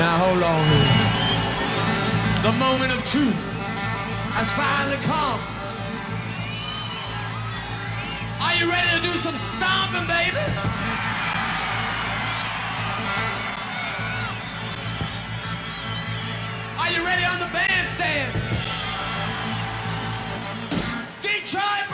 Now hold on here. The moment of truth has finally come. Are you ready to do some stomping, baby? Are you ready on the bandstand? Detroit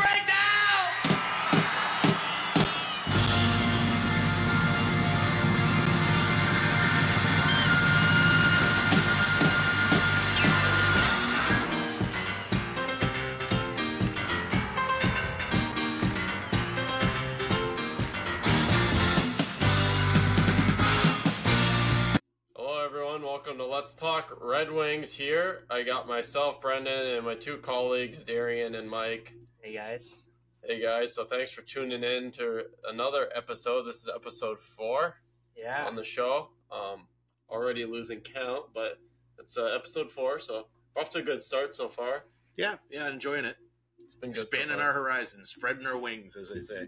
Let's Talk Red Wings here. I got myself, Brendan, and my two colleagues, Darian and Mike. Hey guys. Hey, guys. So, thanks for tuning in to another episode. This is episode four Yeah. on the show. Um, already losing count, but it's uh, episode four, so we're off to a good start so far. Yeah, yeah, enjoying it. It's been good. so Expanding our horizons, spreading our wings, as they say.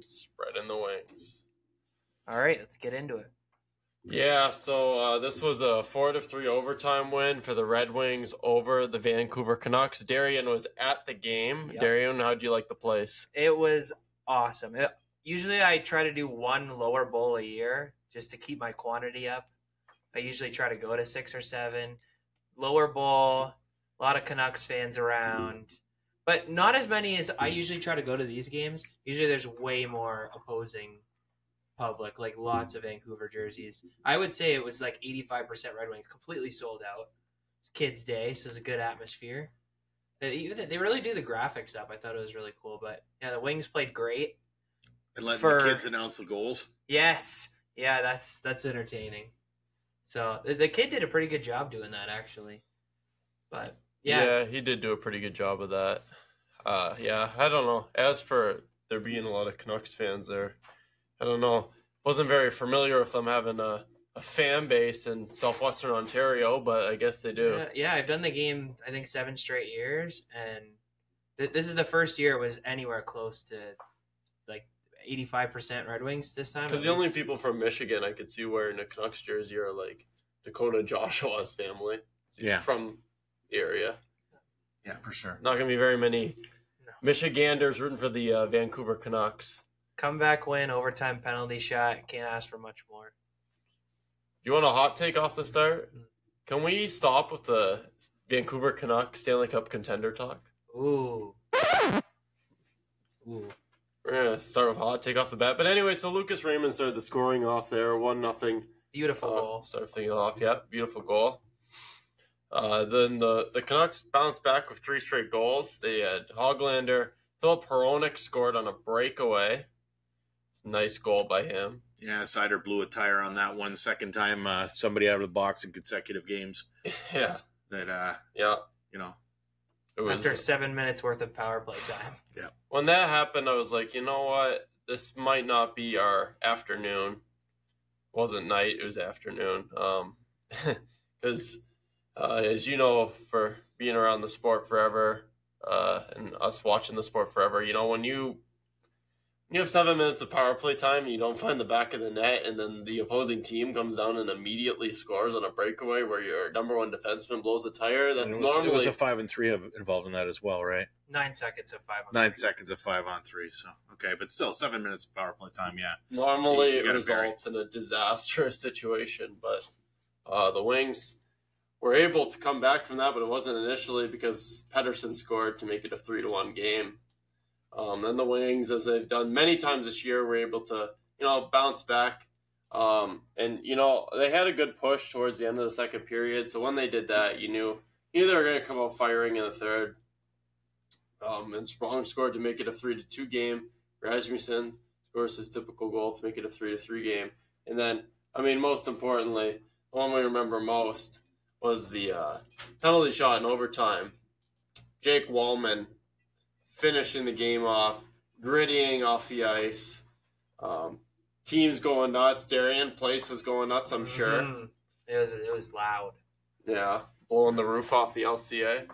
Spreading the wings. All right, let's get into it. Yeah, so uh, this was a four to three overtime win for the Red Wings over the Vancouver Canucks. Darian was at the game. Yep. Darian, how'd you like the place? It was awesome. It- usually I try to do one lower bowl a year just to keep my quantity up. I usually try to go to six or seven. Lower bowl, a lot of Canucks fans around, but not as many as I usually try to go to these games. Usually there's way more opposing public, like lots of Vancouver jerseys. I would say it was like 85% Red Wings, completely sold out. It's kids' day, so it's a good atmosphere. They, even- they really do the graphics up. I thought it was really cool. But yeah, the Wings played great. And letting For- the kids announce the goals. Yes, yeah, that's that's entertaining. So the, the kid did a pretty good job doing that, actually. But yeah, he did do a pretty good job of that. Uh, yeah, I don't know. As for there being a lot of Canucks fans there, I don't know. Wasn't very familiar with them having a, a fan base in southwestern Ontario, but I guess they do. yeah, yeah, I've done the game I think seven straight years, and th- this is the first year it was anywhere close to like eighty five percent Red Wings this time. Because at the only people from Michigan I could see wearing a Canucks jersey are like Dakota Joshua's family. He's Yeah. from the area. Yeah, for sure. Not gonna be very many No. Michiganders rooting for the uh, Vancouver Canucks. Comeback win, overtime penalty shot. Can't ask for much more. Do you want a hot take off the start? Can we stop with the Vancouver Canucks Stanley Cup contender talk? Ooh, ooh. We're gonna start with a hot take off the bat. But anyway, so Lucas Raymond started the scoring off there, one nothing. Beautiful Uh, goal. start things off. Yeah, beautiful goal. Uh, then the, the Canucks bounced back with three straight goals. They had Hoglander, Filip Hronek scored on a breakaway. Nice goal by him. Yeah, Seider blew a tire on that one second time. Uh, somebody out of the box in consecutive games. Yeah, That uh, yeah. you know, It was After seven minutes worth of power play time. Yeah. When that happened. I was like, you know what? This might not be our afternoon. wasn't night. It was afternoon. Um, because uh, as you know, for being around the sport forever, uh, and us watching the sport forever, you know, when you when you have seven minutes of power play time, and you don't find the back of the net, and then the opposing team comes down and immediately scores on a breakaway where your number one defenseman blows a tire. That's it was, normally it was a five and three of, involved in that as well, right? Nine seconds of five. on Nine three. seconds of five on three. So okay, but still seven minutes of power play time. Yeah, normally You it gotta results in a disastrous situation, but uh, the Wings were able to come back from that, but it wasn't initially because Pettersson scored to make it a three to one game. Um, and the Wings, as they've done many times this year, were able to you know bounce back. Um, and you know they had a good push towards the end of the second period. So when they did that, you knew you knew they were going to come out firing in the third. Um, and Sprong scored to make it a three to two game. Rasmussen scores his typical goal to make it a three to three game. And then, I mean, most importantly, the one we remember most was the uh, penalty shot in overtime. Jake Walman finishing the game off, grittying off the ice. Um, teams going nuts. Darian Place was going nuts, I'm sure. Mhm. It was it was loud. Yeah, blowing the roof off the LCA.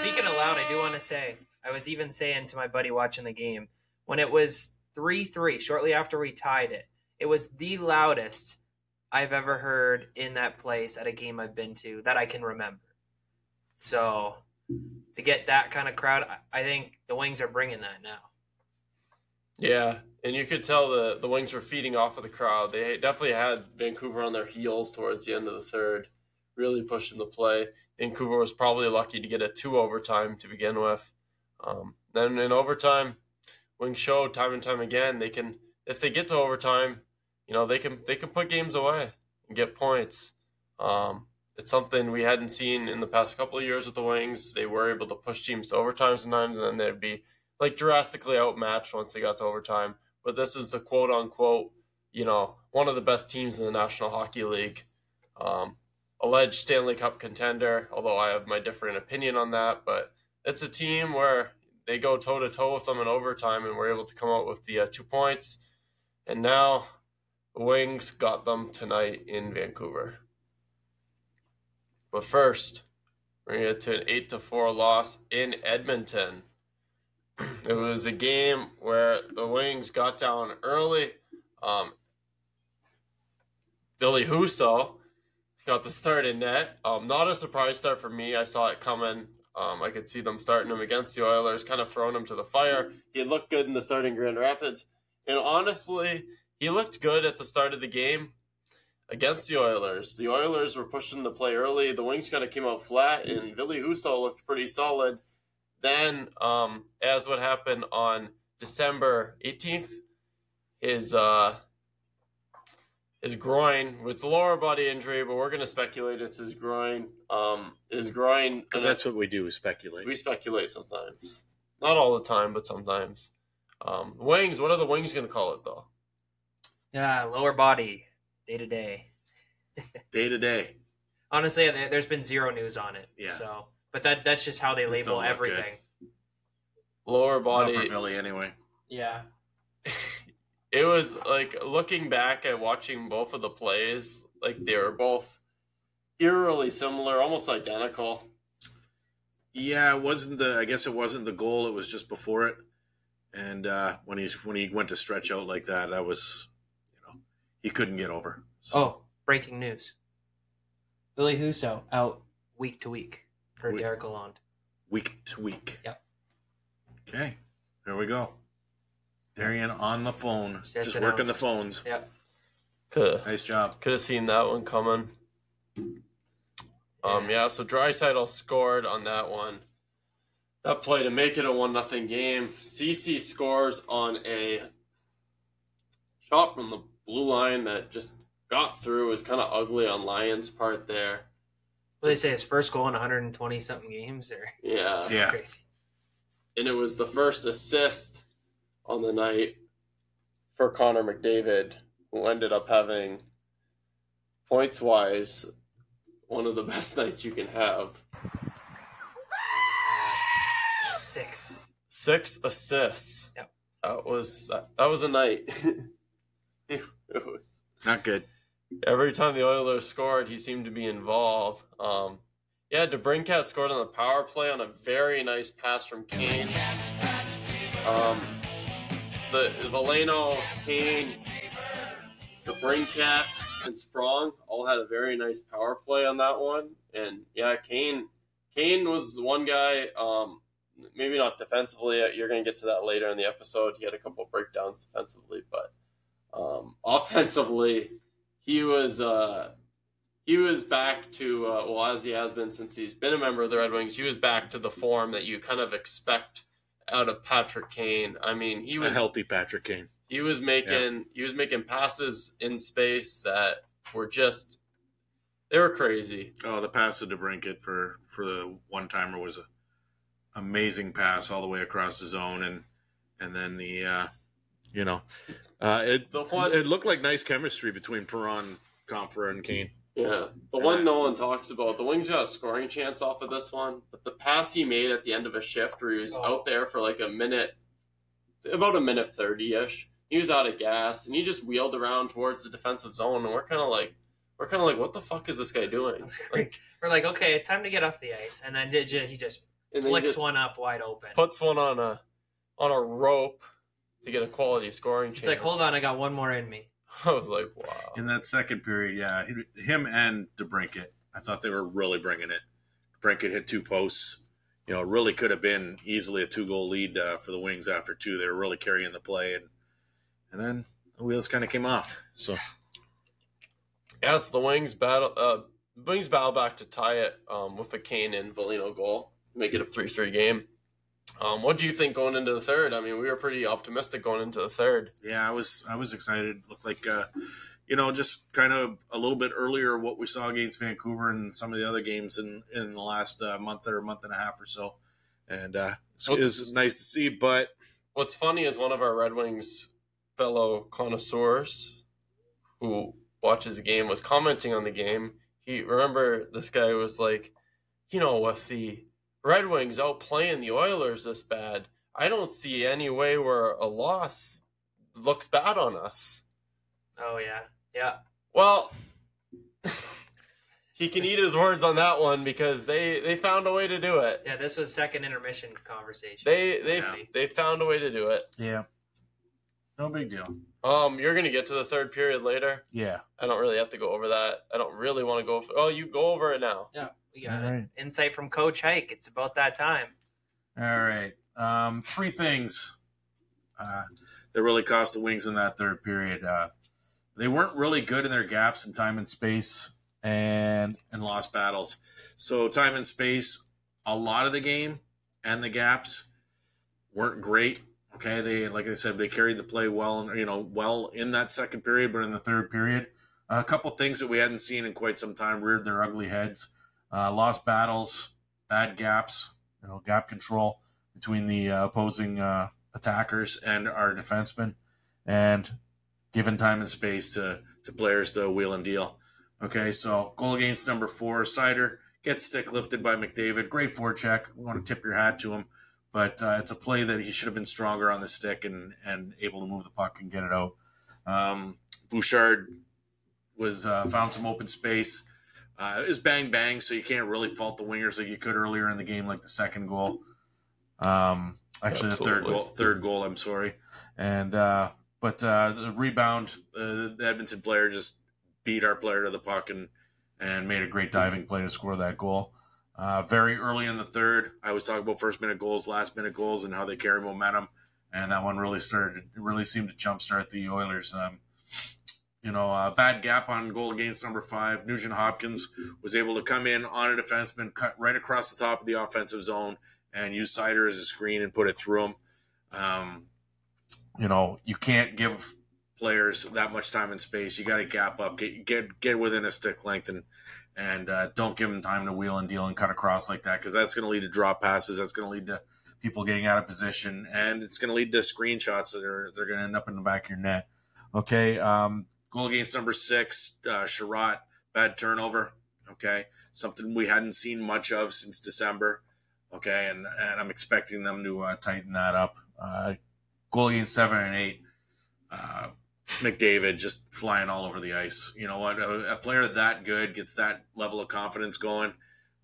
Speaking of loud, I do want to say I was even saying to my buddy watching the game when it was three three, shortly after we tied it, it was the loudest I've ever heard in that place at a game I've been to that I can remember. So to get that kind of crowd, I- think the Wings are bringing that now. Yeah, and you could tell the the Wings were feeding off of the crowd. They definitely had Vancouver on their heels towards the end of the third, really pushing the play. Vancouver was probably lucky to get a two overtime to begin with. Um, then in overtime, Wings showed time and time again they can if they get to overtime, you know they can they can put games away and get points. Um, it's something we hadn't seen in the past couple of years with the Wings. They were able to push teams to overtime sometimes, and then they'd be like drastically outmatched once they got to overtime. But this is the quote unquote, you know, one of the best teams in the National Hockey League. Um, alleged Stanley Cup contender, although I have my different opinion on that. But it's a team where they go toe to toe with them in overtime, and we're able to come out with the uh, two points. And now the Wings got them tonight in Vancouver. But first, we're gonna get to an eight to four loss in Edmonton. It was a game where the Wings got down early. Um, Ville Husso got the start in net. Um, not a surprise start for me. I saw it coming. Um, I could see them starting him against the Oilers, kind of throwing him to the fire. He looked good in the starting Grand Rapids, and honestly, he looked good at the start of the game against the Oilers. The Oilers were pushing the play early. The Wings kind of came out flat, and Ville Husso looked pretty solid. Then, um, as what happened on December 18th, his uh, his groin was a lower body injury, but we're going to speculate it's his groin. Um, his groin. Because that's what we do, We speculate. We speculate sometimes, not all the time, but sometimes. Um, wings. What are the wings going to call it though? Yeah, lower body, day to day. Day to day. Honestly, there- there's been zero news on it. Yeah. So, but that that's just how they It label still look good. everything. Lower Not body. for Philly anyway. Yeah. it was like looking back at watching both of the plays, like they were both eerily similar, almost identical. Yeah, it wasn't the. I guess it wasn't the goal. It was just before it. And uh, when he when he went to stretch out like that, that was, you know, he couldn't get over. So, Oh, breaking news. Ville Husso out week to week for Week- Derek Lalonde. week to week. Yep. Okay, there we go. Darian on the phone, Just just, working the phones. Yep. Could Nice job. could have seen that one coming. Um, yeah. So Draisaitl scored on that one. That play to make it a one nothing game. Ceci scores on a shot from the blue line that just got through. It was kind of ugly on Lyon's part there. Well, they say his first goal in 120 something games or Yeah. Yeah. crazy. and it was the first assist on the night for Connor McDavid, who ended up having points wise one of the best nights you can have. Six. Six assists. Yep. That was that, that was a night. it was Not good. every time the Oilers scored, he seemed to be involved. Um, yeah, DeBrincat scored on the power play on a very nice pass from Kane. Um, the Veleno, Kane, DeBrincat, and Sprong all had a very nice power play on that one. And yeah, Kane, Kane was the one guy. Um, maybe not defensively. You're going to get to that later in the episode. He had a couple breakdowns defensively, but um, offensively, he was uh, he was back to uh, well as he has been since he's been a member of the Red Wings. He was back to the form that you kind of expect out of Patrick Kane. I mean, he a was healthy Patrick Kane. he was making he was making passes in space that were just they were crazy. Oh, the pass to DeBrincat for for the one timer was a amazing pass all the way across the zone, and and then the uh, you know, uh, it The one- it looked like nice chemistry between Perron, Compher, and Kane. Yeah, the one no one talks about. The Wings got a scoring chance off of this one, but the pass he made at the end of a shift where he was Oh. out there for like a minute, about a minute thirty ish. He was out of gas, and he just wheeled around towards the defensive zone, and we're kind of like, we're kind of like, what the fuck is this guy doing? That's great. We're like, okay, time to get off the ice, and then did you, he just And then he flicks just one up wide open. puts one on a on a rope to get a quality scoring He's chance. like, hold on, I got one more in me. I was like, wow. in that second period. Yeah, him and DeBrincat. I thought they were really bringing it. DeBrincat hit two posts. You know, really could have been easily a two goal lead uh, for the Wings after two. They were really carrying the play, and and then the wheels kind of came off. So Yes, the Wings battle. Uh, Wings battle back to tie it um, with a Kane and Veleno goal, make it a three-three game. Um, what do you think going into the third? I mean, we were pretty optimistic going into the third. yeah, I was I was excited. Looked like uh, you know just kind of a little bit earlier what we saw against Vancouver and some of the other games in in the last uh, month or month and a half or so, and uh, it was nice to see. But What's funny is one of our Red Wings fellow connoisseurs who watches the game was commenting on the game. He remember this guy was like, you know, if the Red Wings outplaying the Oilers this bad, I don't see any way where a loss looks bad on us. Oh yeah, yeah. Well, he can eat his words on that one because they they found a way to do it. Yeah, this was second intermission conversation. They they Yeah. they found a way to do it. yeah, no big deal. Um, you're gonna get to the third period later. Yeah. I don't really have to go over that. I don't really want to go. Oh, you go over it now. yeah, we got All. Insight from Coach Hike. It's about that time. All right. Um, three things uh, that really cost the Wings in that third period. Uh, they weren't really good in their gaps in time and space and and lost battles. So time and space, a lot of the game and the gaps weren't great. Okay, they like I said, they carried the play well, and you know, well in that second period, but in the third period, a couple things that we hadn't seen in quite some time reared their ugly heads. Uh, lost battles, bad gaps, you know, gap control between the uh, opposing uh, attackers and our defensemen, and given time and space to to players to wheel and deal. Okay, so goal against number four, Seider gets stick lifted by McDavid. Great forecheck. We want to tip your hat to him, but uh, it's a play that he should have been stronger on the stick and and able to move the puck and get it out. Um, Bouchard was uh, found some open space. Uh, it was bang bang, so you can't really fault the wingers like you could earlier in the game, like the second goal. Um, actually, the third goal. Third goal. I'm sorry, and uh, but uh, the rebound, uh, the Edmonton player just beat our player to the puck and and made a great diving play to score that goal. Uh, very early in the third, I was talking about first minute goals, last minute goals, and how they carry momentum, and that one really started. Really seemed to jumpstart the Oilers. Um, you know, a bad gap on goal against number five. Nugent Hopkins was able to come in on a defenseman, cut right across the top of the offensive zone, and use Seider as a screen and put it through him. Um, you know, you can't give players that much time and space. You got to gap up, get get get within a stick length, and and uh, don't give them time to wheel and deal and cut across like that because that's going to lead to drop passes. That's going to lead to people getting out of position, and it's going to lead to screenshots that are they're going to end up in the back of your net. Okay, um, goal against number six, uh, Sherratt, bad turnover. Okay, something we hadn't seen much of since December. Okay, and and I'm expecting them to uh, tighten that up. Uh, goal against seven and eight. Uh, McDavid just flying all over the ice. You know what? A, a player that good gets that level of confidence going.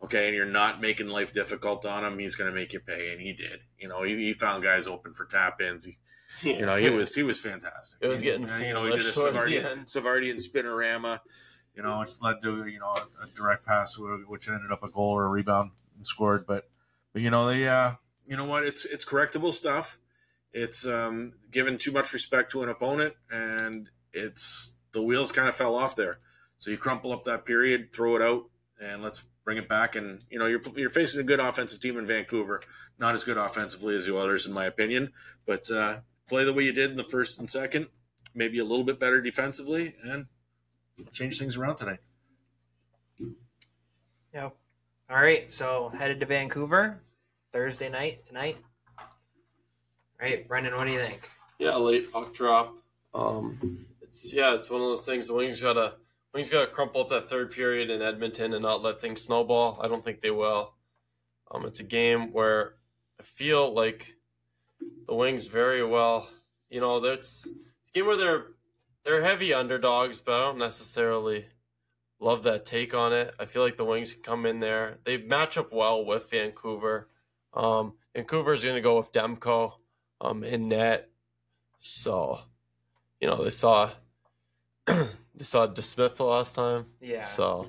Okay, and you're not making life difficult on him. He's going to make you pay, and he did. You know, he, he found guys open for tap ins. He, you know, he was he was fantastic. It was getting you know, he did a Savardian, towards the Savardi, end. Savardi and Spinorama. You know, which led to you know a, a direct pass, which ended up a goal or a rebound and scored. But but you know they uh you know what? It's it's correctable stuff. It's um, given too much respect to an opponent, and it's the wheels kind of fell off there. So you crumple up that period, throw it out, and let's bring it back. And you know you're you're facing a good offensive team in Vancouver, not as good offensively as the Oilers, in my opinion, but uh, play the way you did in the first and second, maybe a little bit better defensively, and change things around tonight. Yep. All right, so headed to Vancouver Thursday night tonight. All right, Brendan, what do you think? Yeah, late puck drop. Um, it's yeah, it's one of those things. The Wings gotta Wings gotta crumple up that third period in Edmonton and not let things snowball. I don't think they will. Um, it's a game where I feel like the Wings very well. You know, there's it's a game where they're they're heavy underdogs, but I don't necessarily love that take on it. I feel like the Wings can come in there. They match up well with Vancouver. Um, Vancouver's going to go with Demko um, in net. So, you know, they saw they saw DeSmith the last time. Yeah, So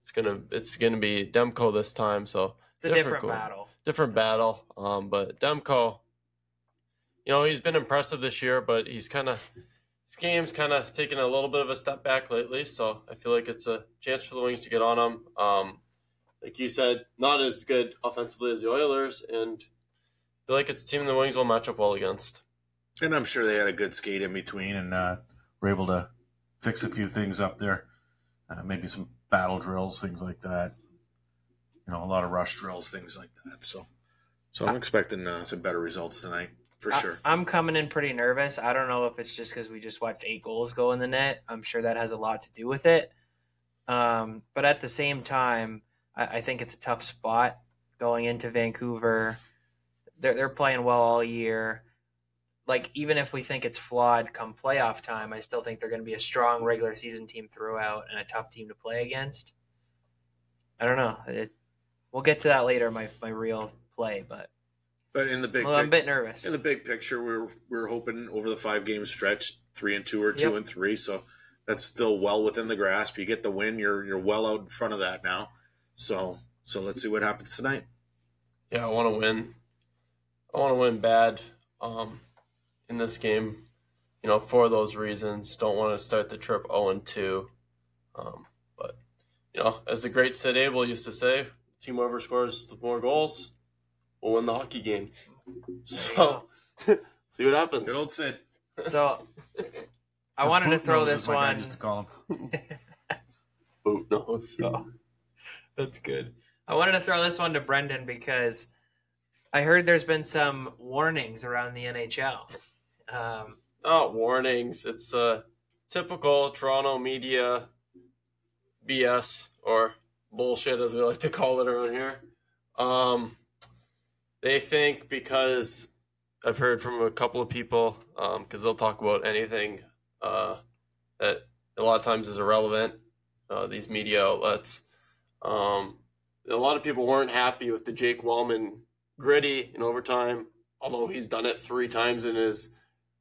it's gonna it's gonna be Demko this time. So it's a different different goal. battle. different battle. Um, but Demko, you know, he's been impressive this year, but he's kind of his game's kind of taken a little bit of a step back lately. So I feel like it's a chance for the Wings to get on him. Um, like you said, not as good offensively as the Oilers, and I feel like it's a team the Wings will match up well against. And I'm sure they had a good skate in between and uh, were able to fix a few things up there. Uh, maybe some battle drills, things like that. You know, a lot of rush drills, things like that. So, so I'm expecting uh, some better results tonight for I- sure. I'm coming in pretty nervous. I don't know if it's just because we just watched eight goals go in the net. I'm sure that has a lot to do with it. Um, but at the same time, I, I think it's a tough spot going into Vancouver. They're they're playing well all year. Like even if we think it's flawed come playoff time, I still think they're going to be a strong regular season team throughout and a tough team to play against. I don't know. It, we'll get to that later. My my real play, but But in the big well, I'm a bit nervous. in the big picture, we're we're hoping over the five game stretch, three and two or two Yep. and three. So that's still well within the grasp. You get the win, you're you're well out in front of that now. So so let's see what happens tonight. Yeah, I want to win. I want to win bad um, in this game. You know, for those reasons, don't want to start the trip zero and two. Um, but you know, as the great Sid Abel used to say, team whoever scores the more goals will win the hockey game. So see what happens. Good old Sid. So I wanted to Boot throw nose, this as my dad one. used to call him. Boot nose. So that's good. I wanted to throw this one to Brendan because I heard there's been some warnings around the NHL. Um, Not warnings. It's uh, typical Toronto media BS or bullshit, as we like to call it around here. Um, they think because I've heard from a couple of people, because they'll talk about anything uh, that a lot of times is irrelevant. Uh, these media outlets. Um, a lot of people weren't happy with the Jake Wellman gritty in overtime, although he's done it three times in his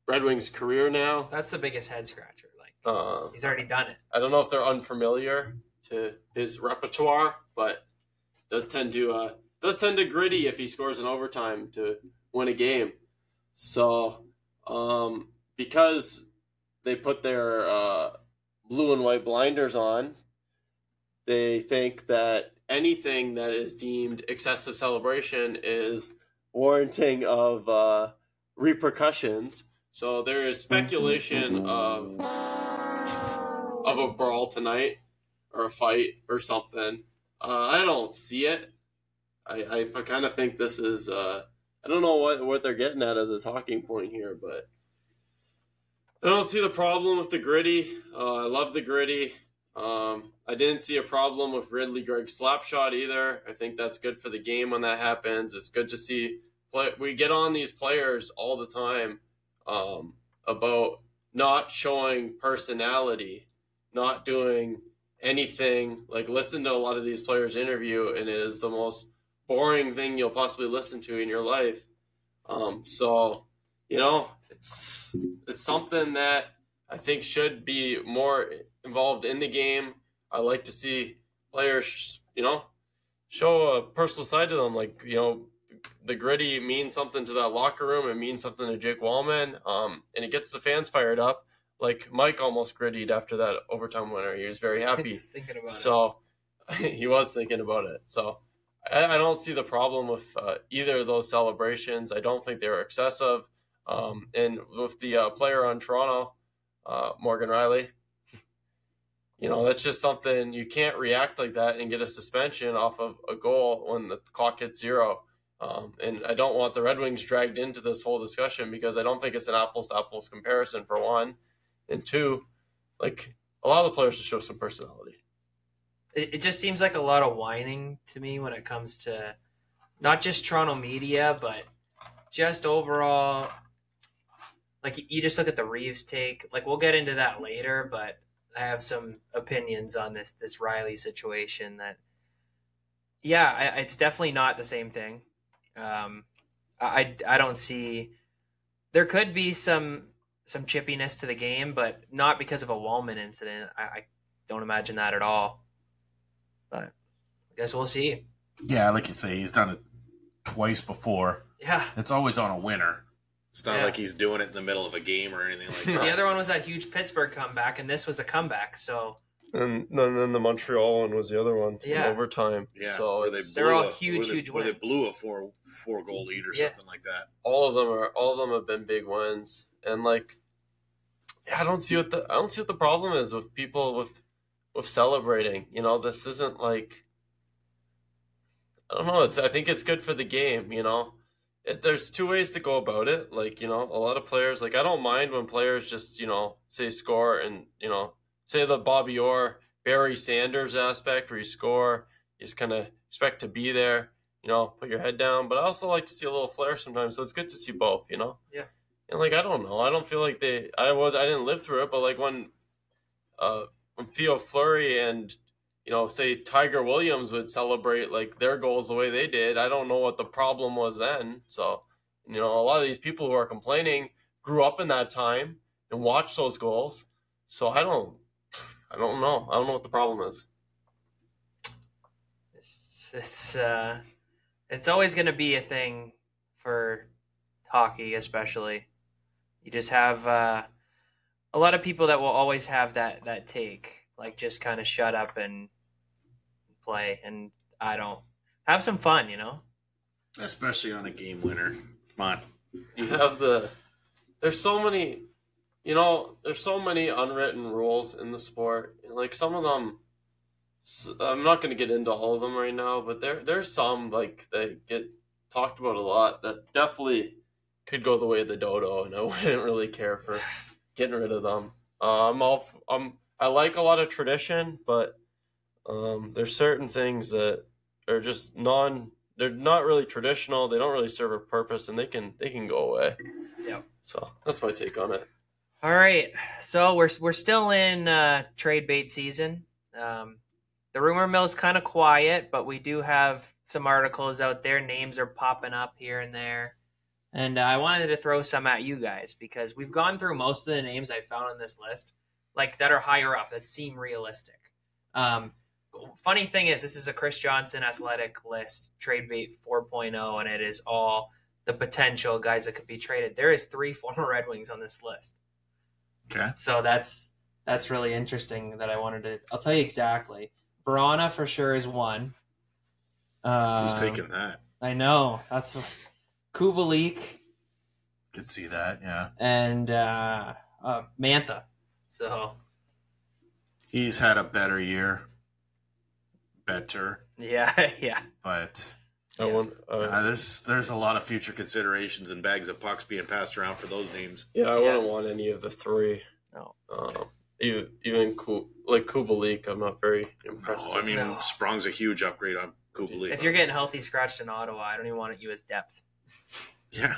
Red Wings career now. that's the biggest head scratcher. Like Uh, he's already done it. I don't know if they're unfamiliar to his repertoire, but does tend to uh, does tend to gritty if he scores in overtime to win a game. So um, because they put their uh, blue and white blinders on, they think that anything that is deemed excessive celebration is warranting of uh, repercussions. So there is speculation of of a brawl tonight or a fight or something. Uh, I don't see it. I, I, I kind of think this is. Uh, I don't know what what they're getting at as a talking point here, but I don't see the problem with the gritty. Uh, I love the gritty. Um, I didn't see a problem with Ridly Greig slap shot either. I think that's good for the game when that happens. It's good to see. Play, we get on these players all the time um, about not showing personality, not doing anything. Like listen to a lot of these players interview, and it is the most boring thing you'll possibly listen to in your life. Um, so, you know, it's it's something that I think should be more involved in the game. I like to see players, you know, show a personal side to them. Like, you know, the gritty means something to that locker room. It means something to Jake Walman, um, and it gets the fans fired up. Like Mike almost grittied after that overtime winner. He was very happy. He's thinking about it. So he was thinking about it. So I, don't see the problem with uh, either of those celebrations. I don't think they were excessive. Um, and with the uh, player on Toronto, uh, Morgan Rielly, you know, that's just something you can't react like that and get a suspension off of a goal when the clock hits zero. Um, and I don't want the Red Wings dragged into this whole discussion because I don't think it's an apples to apples comparison for one. And two, like a lot of the players should show some personality. It, it just seems like a lot of whining to me when it comes to not just Toronto media, but just overall. Like you just look at the Reaves take. Like we'll get into that later, but I have some opinions on this this Rielly situation. That yeah, I, it's definitely not the same thing. Um, I I don't see. There could be some some chippiness to the game, but not because of a Walman incident. I, I don't imagine that at all. But guess we'll see. Yeah, like you say, he's done it twice before. Yeah. It's always on a winner. It's not Yeah. like he's doing it in the middle of a game or anything like that. The other one was that huge Pittsburgh comeback, and this was a comeback. So And then, then the Montreal one was the other one. Yeah. in overtime. Yeah, so where they they're all a- huge, where they, huge where they blew a four four goal lead or Yeah. something like that. all of them are all of them have been big wins, and like, yeah, I don't see what the I don't see what the problem is with people with with celebrating. You know, this isn't like I don't know. It's I think it's good for the game. You know, it, there's two ways to go about it. Like you know, a lot of players like I don't mind when players just you know say score and you know say the Bobby Orr, Barry Sanders aspect where you score, you just kind of expect to be there. You know, put your head down. But I also like to see a little flair sometimes. So it's good to see both. You know. Yeah. And like I don't know, I don't feel like they. I was I didn't live through it, but like when, uh, when Theo Fleury and you know, say Tiger Williams would celebrate like their goals the way they did. I don't know what the problem was then. So, you know, a lot of these people who are complaining grew up in that time and watched those goals. So I don't, I don't know. I don't know what the problem is. it's it's uh, it's always going to be a thing for hockey, especially. You just have uh, a lot of people that will always have that that take, like just kind of shut up and play, and I don't have some fun, you know. Especially on a game winner. Come on. You have the, there's so many, you know, there's so many unwritten rules in the sport. Like some of them, I'm not going to get into all of them right now, but there there's some like that get talked about a lot that definitely could go the way of the dodo, and I wouldn't really care for getting rid of them. Uh, I'm all I'm I like a lot of tradition, but um, there's certain things that are just non. They're not really traditional. They don't really serve a purpose, and they can they can go away. Yep. So that's my take on it. All right, so we're we're still in uh, trade bait season. Um, the rumor mill is kind of quiet, but we do have some articles out there. Names are popping up here and there, and uh, I wanted to throw some at you guys because we've gone through most of the names I found on this list, like that are higher up that seem realistic. Um, funny thing is, this is a Chris Johnston athletic list, trade bait 4.0, and it is all the potential guys that could be traded. There is three former Red Wings on this list. Okay. So that's that's really interesting that I wanted to. I'll tell you exactly. Vrana for sure is one. Um, Who's taking that? I know that's a, Kubalik Could see that. Yeah. and uh, uh, Mantha. So He's had a better year. Better, yeah, yeah, but I want. Uh, Uh, there's there's a lot of future considerations and bags of pucks being passed around for those names. yeah, I Yeah. wouldn't want any of the three. No. Um, even even Ku- like Kubalik, I'm not very impressed. Oh, I mean, No. Sprong's a huge upgrade on Kubalik. if you're getting healthy scratched in Ottawa, I don't even want you as depth. yeah,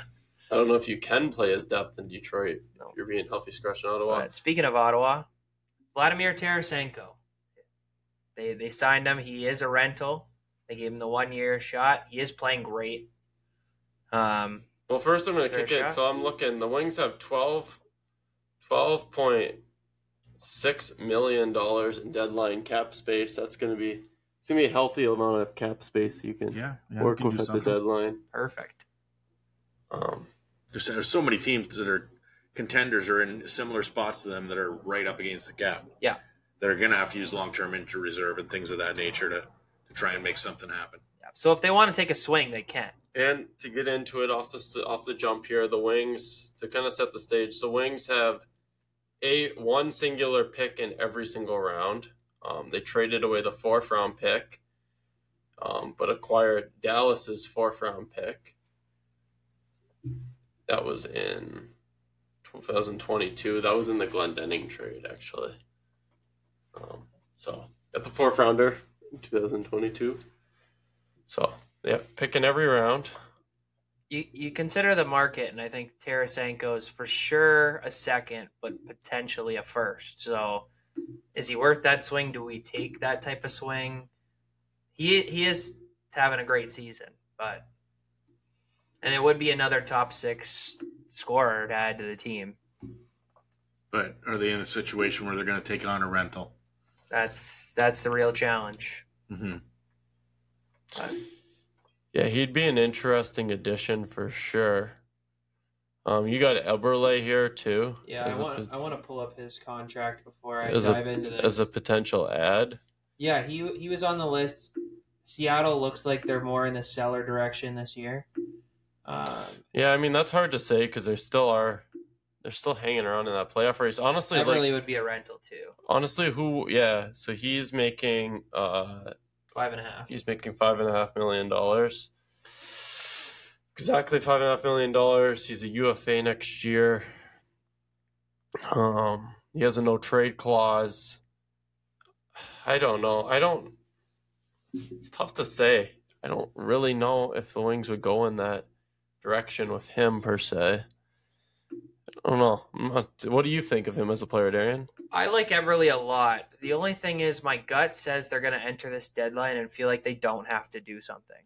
I don't know if you can play as depth in Detroit. No. You're being healthy scratched in Ottawa. But speaking of Ottawa, Vladimir Tarasenko. They they signed him. He is a rental. They gave him the one year shot. He is playing great. Um, Well, first I'm going to kick it. So I'm looking. The Wings have 12, 12.6 million dollars in deadline cap space. That's going to be it's going to be a healthy amount of cap space you can yeah, yeah work can with do at the deadline. perfect. Um, there's, there's so many teams that are contenders or in similar spots to them that are right up against the cap. Yeah. That are going to have to use long term injury reserve and things of that nature to to try and make something happen. Yeah. So if they want to take a swing, they can. and to get into it off the off the jump here, the Wings to kind of set the stage. The Wings have a one singular pick in every single round. Um, they traded away the fourth round pick, um, but acquired Dallas's fourth round pick. That was in 2022. That was in the Glendening trade, actually. Um, so got the fourth rounder in 2022. So yeah, picking every round. You you consider the market, and I think Tarasenko is for sure a second, but potentially a first. So is he worth that swing? Do we take that type of swing? He he is having a great season, but and it would be another top six scorer to add to the team. But are they in a situation where they're going to take on a rental? That's that's the real challenge. hmm Yeah, he'd be an interesting addition for sure. Um, you got Eberle here too. Yeah, I as a want pot- I want to pull up his contract before I as a dive into this. as a potential ad. Yeah, he he was on the list. Seattle looks like they're more in the seller direction this year. Um, Yeah, I mean that's hard to say because there still are, they're still hanging around in that playoff race. Honestly, like, Eberle would be a rental too. honestly, who? Yeah, so he's making uh Five and a half. he's making five and a half million dollars. Exactly five and a half million dollars. He's a UFA next year. Um, he has a no trade clause. I don't know. I don't. It's tough to say. I don't really know if the Wings would go in that direction with him per se. I don't know. Not, what do you think of him as a player, Darian? I like Eberle a lot. The only thing is, my gut says they're going to enter this deadline and feel like they don't have to do something.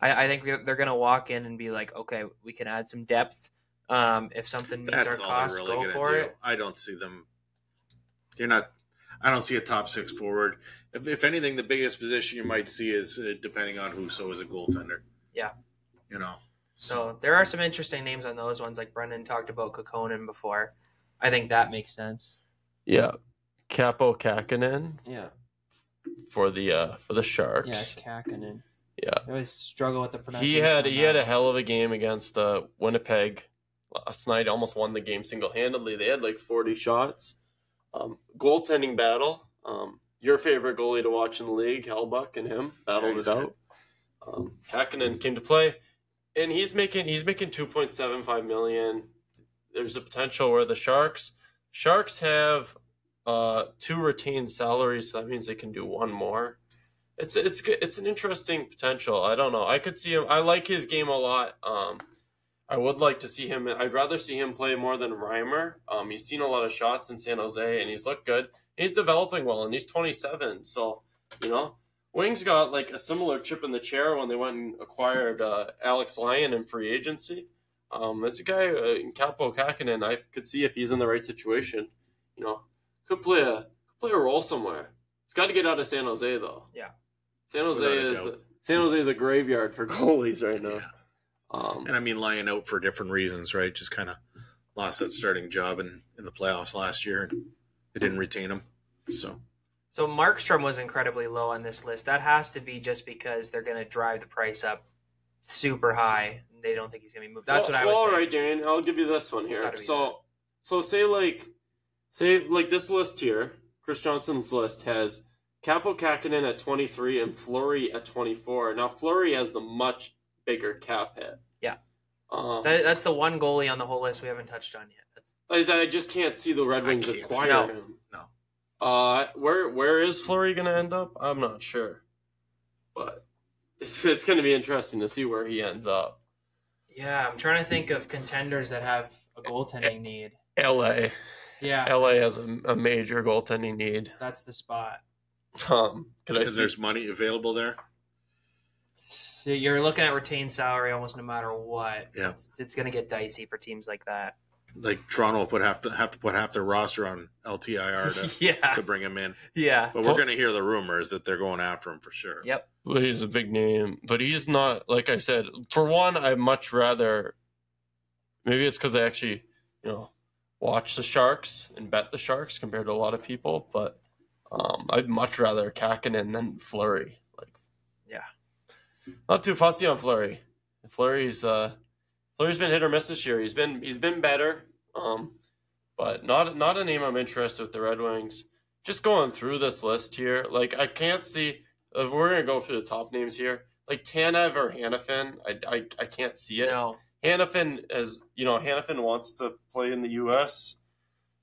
I, I think they're going to walk in and be like, okay, we can add some depth. Um, if something meets That's our all cost, really go for do. it. I don't see them. You're not. I don't see a top six forward. If, if anything, the biggest position you might see is uh, depending on who so is a goaltender. Yeah. You know. So there are some interesting names on those ones, like Brendan talked about Kähkönen before. I think that makes sense. Yeah, Kaapo Kähkönen Yeah, for the uh for the Sharks. yeah, Kähkönen. Yeah. I always struggle with the pronunciation. He had on he had a hell of a game against uh, Winnipeg last night. Almost won the game single handedly. They had like forty shots. Um, goaltending battle. Um, your favorite goalie to watch in the league, Hellebuyck, and him battled he's it good. out. Um, Kähkönen came to play, and he's making he's making two point seven five million. There's a potential where the Sharks Sharks have uh, two retained salaries, so that means they can do one more it's it's. It's an interesting potential. I don't know. I could see him. I like his game a lot. Um, I would like to see him. I'd rather see him play more than Reimer. Um, he's seen a lot of shots in San Jose, and he's looked good. He's developing well, and he's 27. So you know, Wings got like a similar chip in the chair when they went and acquired uh, Alex Lyon in free agency. Um, it's a guy uh, in Kaapo Kähkönen. I could see if he's in the right situation. You know, could play a could play a role somewhere. He's got to get out of San Jose though. Yeah. San Jose Without is doubt. San Jose is a graveyard for goalies right now. Yeah. Um, And I mean, lying out for different reasons, right? Just kind of lost that starting job in, in the playoffs last year, and they didn't retain him. So So Markstrom was incredibly low on this list. That has to be just because they're going to drive the price up super high. They don't think he's going to be moved. That's well, what I would. well, all think. right, Darian. I'll give you this one It's here. gotta be So, so say like, say like this list here. Chris Johnston's list has Kaapo Kähkönen at 23 and Fleury at 24. Now Fleury has the much bigger cap hit. Yeah. Um, That, that's the one goalie on the whole list we haven't touched on yet. That's, I, I just can't see the Red Wings can't acquire. No. him. No. Uh, where where is Fleury going to end up? I'm not sure, but it's, it's going to be interesting to see where he ends up. yeah, I'm trying to think of contenders that have a goaltending need. L.A. Yeah, LA has a, a major goaltending need. that's the spot. Um, because there's money available there. So you're looking at retained salary almost no matter what. Yeah. It's, it's going to get dicey for teams like that. Like Toronto will put have to have to put half their roster on LTIR to, yeah. to bring him in. Yeah. But we're going to hear the rumors that they're going after him for sure. Yep. Well, he's a big name, but he's not. Like I said, for one, I'd much rather. Maybe it's because I actually, you know, watch the Sharks and bet the Sharks compared to a lot of people, but um, I'd much rather Kähkönen than Fleury. Like, Yeah. not too fussy on Fleury. Fleury's uh, Fleury's been hit or miss this year. He's been he's been better, um, but not not a name I'm interested with the Red Wings. Just going through this list here, like I can't see if we're gonna go through the top names here, like Tanev or Hanifin, I, I, I can't see it. No. Hanifin, as you know, Hanifin wants to play in the U.S.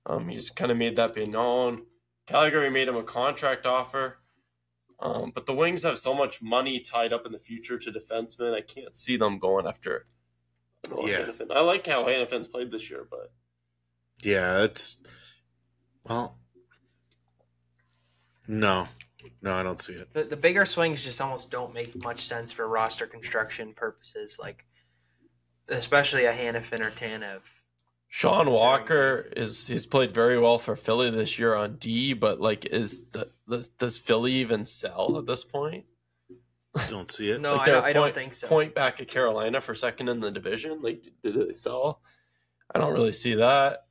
Um, he's kind of made that be known. Calgary made him a contract offer, um, but the Wings have so much money tied up in the future to defensemen. I can't see them going after. Noah Yeah. Hanifin. I like how Hanifin's played this year, but Yeah, it's well, no, no, I don't see it. The, the bigger swings just almost don't make much sense for roster construction purposes, like especially a Hanifin or Tanev. Sean Walker is he's played very well for Philly this year on D, but like is the, the does Philly even sell at this point? Don't see it. No, Like I, don't, I don't think so. Point back at Carolina for second in the division. Like did they sell? I don't really see that.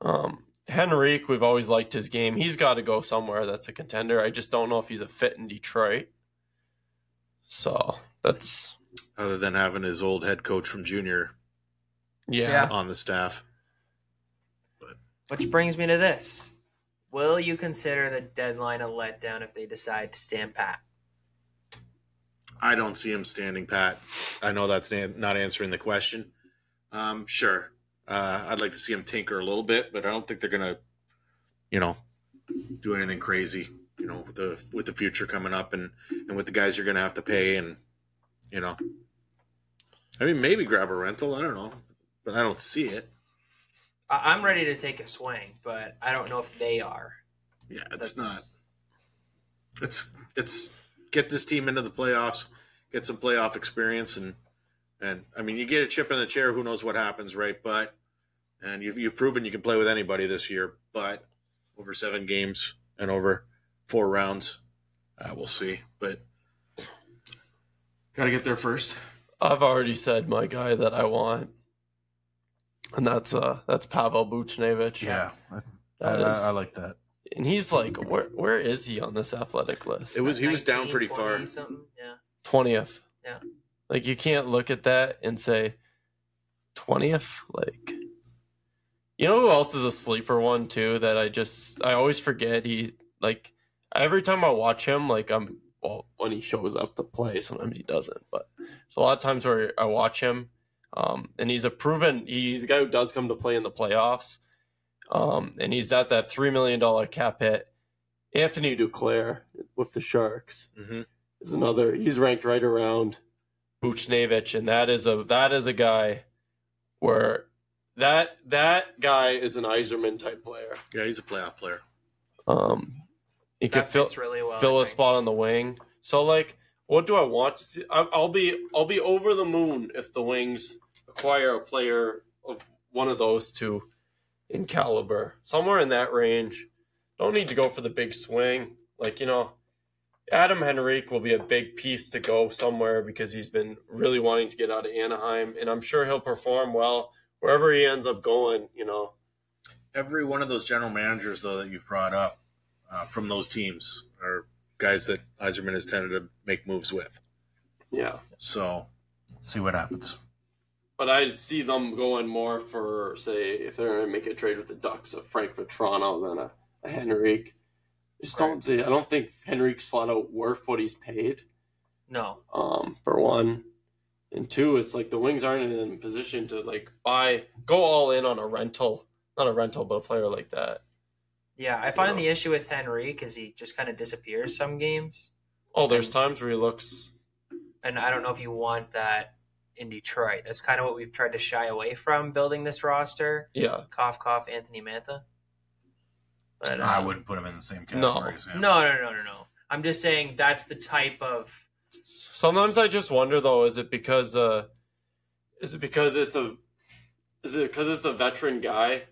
Um Henrique, we've always liked his game. He's got to go somewhere that's a contender. I just don't know if he's a fit in Detroit. So that's Other than having his old head coach from junior yeah. Yeah. on the staff. But Which brings me to this: Will you consider the deadline a letdown if they decide to stand pat? I don't see him standing pat. I know that's na- not answering the question. Um, sure. Uh, I'd like to see him tinker a little bit, but I don't think they're gonna, you know, do anything crazy. You know, with the with the future coming up and and with the guys you're gonna have to pay and you know, I mean, maybe grab a rental. I don't know, but I don't see it. I'm ready to take a swing, but I don't know if they are. Yeah, it's That's- not. It's it's get this team into the playoffs, get some playoff experience, and and I mean, you get a chip in the chair. Who knows what happens, right? But and you've you've proven you can play with anybody this year. But over seven games and over four rounds, uh, we'll see. But got to get there first. I've already said my guy that I want, and that's uh that's Pavel Buchnevich. Yeah, I, that I- is, I like that. And he's like, where where is he on this athletic list? It was he was down pretty 20 far. Something? Yeah. twentieth. Yeah. like you can't look at that and say twentieth. Like, you know who else is a sleeper one too that I just I always forget. He like every time I watch him, like I'm well when he shows up to play. Sometimes he doesn't, but there's a lot of times where I watch him, um, and he's a proven. He's a guy who does come to play in the playoffs, um, and he's at that three million dollar cap hit. Anthony Duclair with the Sharks hmm is another. He's ranked right around Buchnevich, and that is a that is a guy where that that guy is an Yzerman type player. Yeah, he's a playoff player. Um, he could fill really well. fill I a think. spot on the wing. So like, what do I want to see? I, I'll be I'll be over the moon if the Wings acquire a player of one of those two in caliber, somewhere in that range. Don't need to go for the big swing. Like you know, Adam Henrique will be a big piece to go somewhere because he's been really wanting to get out of Anaheim, and I'm sure he'll perform well wherever he ends up going. You know, Every one of those general managers, though, that you've brought up uh, from those teams are guys that Yzerman has tended to make moves with. yeah. So Let's see what happens. But I see them going more for, say, if they're going to make a trade with the Ducks, a Frank Vatrano than a, a Henrique. Just don't see. I don't think Henrique's flat out worth what he's paid. No. Um, for one, and two, it's like the Wings aren't in a position to like buy, go all in on a rental, not a rental, but a player like that. Yeah, I find Yeah. the issue with Henrique is he just kind of disappears some games, Oh, there's times where he looks. and I don't know if you want that in Detroit. That's kind of what we've tried to shy away from building this roster. Yeah, Cough, cough, Anthony Mantha. But I um, wouldn't put him in the same No. category. as him. No, no, no, no, no. I'm just saying that's the type of. Sometimes I just wonder though, is it because uh is it because it's a is it because it's a veteran guy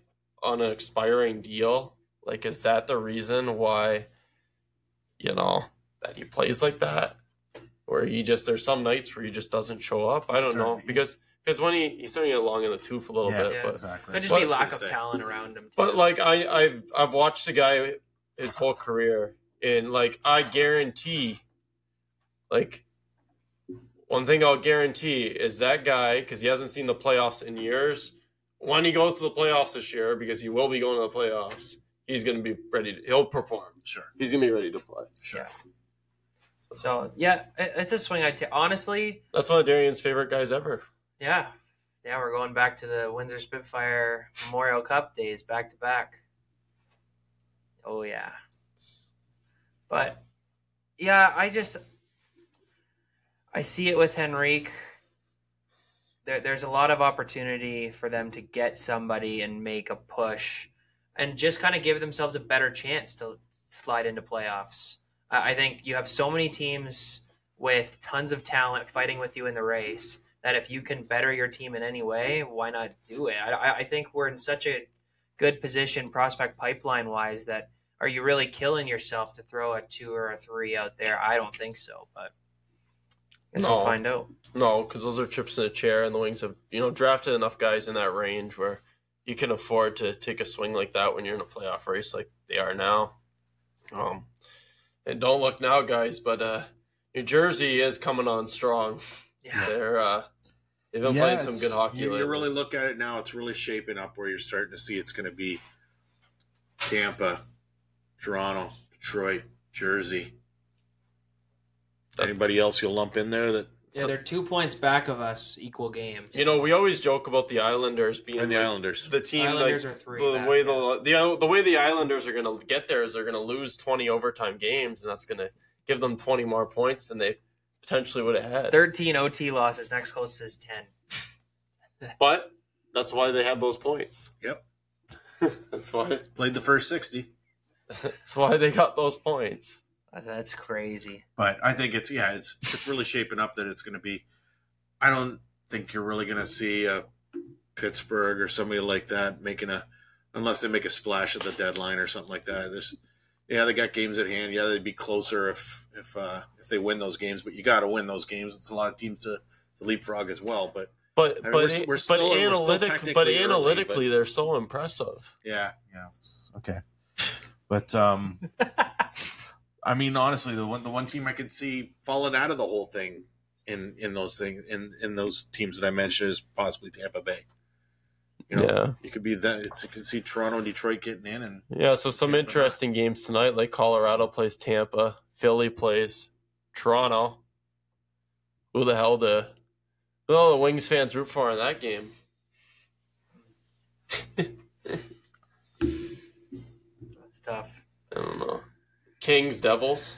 on an expiring deal? Like is that the reason why you know that he plays like that? Where he just there's some nights where he just doesn't show up. I don't know because because when he he's starting to get long in the tooth a little Yeah, bit, yeah. but exactly. Could just be lack of say. talent around him. Too. but like I I've I've watched the guy his whole career and like I guarantee like one thing I'll guarantee is that guy because he hasn't seen the playoffs in years. When he goes to the playoffs this year, because he will be going to the playoffs, he's going to be ready. To, he'll perform. sure, He's going to be ready to play. sure. So yeah, it, it's a swing. I t- honestly, That's one of Darian's favorite guys ever. yeah, yeah. We're going back to the Windsor Spitfire Memorial Cup days, back to back. Oh yeah, but yeah, I just I see it with Henrique. There, there's a lot of opportunity for them to get somebody and make a push, and just kind of give themselves a better chance to slide into playoffs. I think you have so many teams with tons of talent fighting with you in the race that if you can better your team in any way, why not do it? I, I- I think we're in such a good position, prospect pipeline wise, that are you really killing yourself to throw a two or a three out there? I don't think so, but guess No. we'll find out. No, because those are chips in a chair, and the Wings have you know drafted enough guys in that range where you can afford to take a swing like that when you're in a playoff race like they are now. Um, and don't look now, guys, but uh, New Jersey is coming on strong. Yeah. They're uh, they've been Yeah, playing some good hockey. You, you really look at it now; it's really shaping up where you're starting to see it's going to be Tampa, Toronto, Detroit, Jersey. Anybody else you'll lump in there that Yeah, they're two points back of us, equal games. You know, we always joke about the Islanders being and the like, Islanders? the team Islanders like are three the back, way yeah. the, the the way the Islanders are going to get there is they're going to lose 20 overtime games and that's going to give them 20 more points than they potentially would have had. 13 OT losses. Next closest is 10. but that's why they have those points. Yep. that's why Played the first sixty, that's why they got those points. That's crazy. but I think it's yeah, it's it's really shaping up that it's going to be. I don't think you're really going to see a Pittsburgh or somebody like that making a unless they make a splash at the deadline or something like that. There's, yeah, they got games at hand. Yeah, they'd be closer if if uh, if they win those games, but you got to win those games. It's a lot of teams to, to leapfrog as well, but But I mean, but we're- we're but still- we're still analytic technically but early, analytically but- they're so impressive. yeah, Yeah. Okay. But um, I mean, honestly, the one the one team I could see falling out of the whole thing in in those things in in those teams that I mentioned is possibly Tampa Bay. You know, Yeah. you could be that. It's, you could see Toronto, and Detroit getting in, and Yeah, so some Tampa. interesting games tonight. Like Colorado plays Tampa, Philly plays Toronto. Who the hell the who the the Wings fans root for in that game? That's tough. I don't know. Kings, Devils.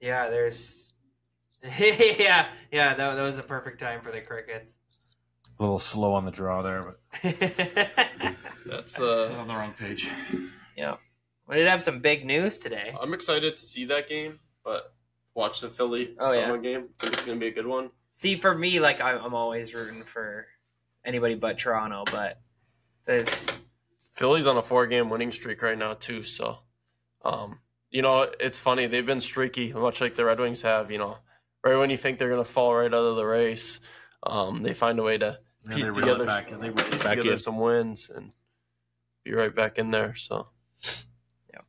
Yeah, there's. yeah, yeah, that, that was a perfect time for the Crickets. a little slow on the draw there, but That's I was uh on the wrong page. yeah. We did have some big news today. I'm excited to see that game, but watch the Philly Oh, yeah. Game. I think it's gonna be a good one. See, for me, like, I'm, I'm always rooting for anybody but Toronto, but the, Philly's on a four game winning streak right now too, so um you know, it's funny, they've been streaky, much like the Red Wings have, you know. Right when you think they're gonna fall right out of the race, um, they find a way to Yeah, piece they together back. They piece back together in. some wins and be right back in there. So yeah.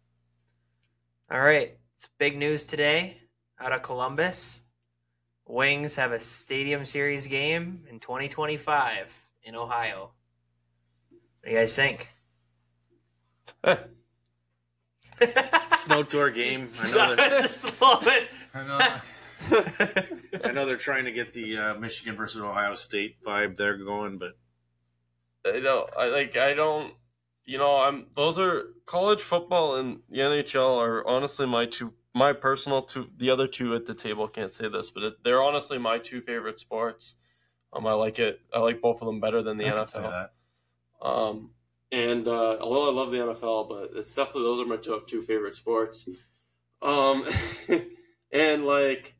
all right, it's big news today out of Columbus. Wings have a Stadium Series game in 2025 in Ohio. What do you guys think? snow tour game. I know that. Just love it. I know, I know they're trying to get the uh, Michigan versus Ohio State vibe there going, but I don't I like I don't you know, I'm those are college football and the NHL are honestly my two my personal two the other two at the table can't say this, but it, they're honestly my two favorite sports. Um I like it I like both of them better than the I can say NFL. that. Um, and uh, although I love the NFL, but it's definitely those are my two, two favorite sports. Um, and like,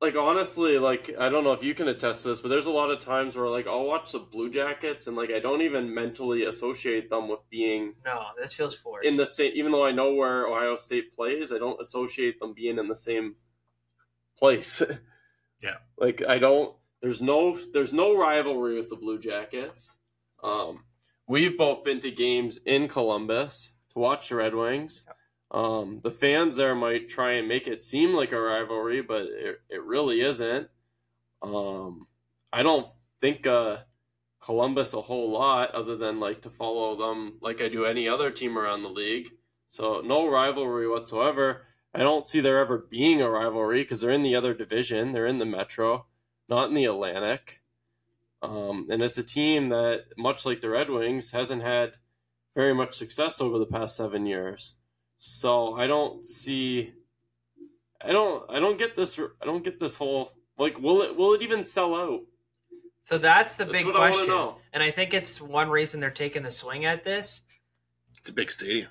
like honestly, like I don't know if you can attest to this, but there's a lot of times where like I'll watch the Blue Jackets and like I don't even mentally associate them with being No, this feels forced. in the same. Even though I know where Ohio State plays, I don't associate them being in the same place. Yeah. like I don't. There's no. There's no rivalry with the Blue Jackets. Um, we've both been to games in Columbus to watch the Red Wings. Um, the fans there might try and make it seem like a rivalry, but it, it really isn't. Um, I don't think uh, Columbus a whole lot other than like to follow them like I do any other team around the league. So no rivalry whatsoever. I don't see there ever being a rivalry because they're in the other division. They're in the Metro, not in the Atlantic. Um, and it's a team that, much like the Red Wings, hasn't had very much success over the past seven years. So I don't see. I don't. I don't get this. I don't get this whole like. Will it? Will it even sell out? so that's the That's big what I question. know. And I think it's one reason they're taking the swing at this. it's a big stadium.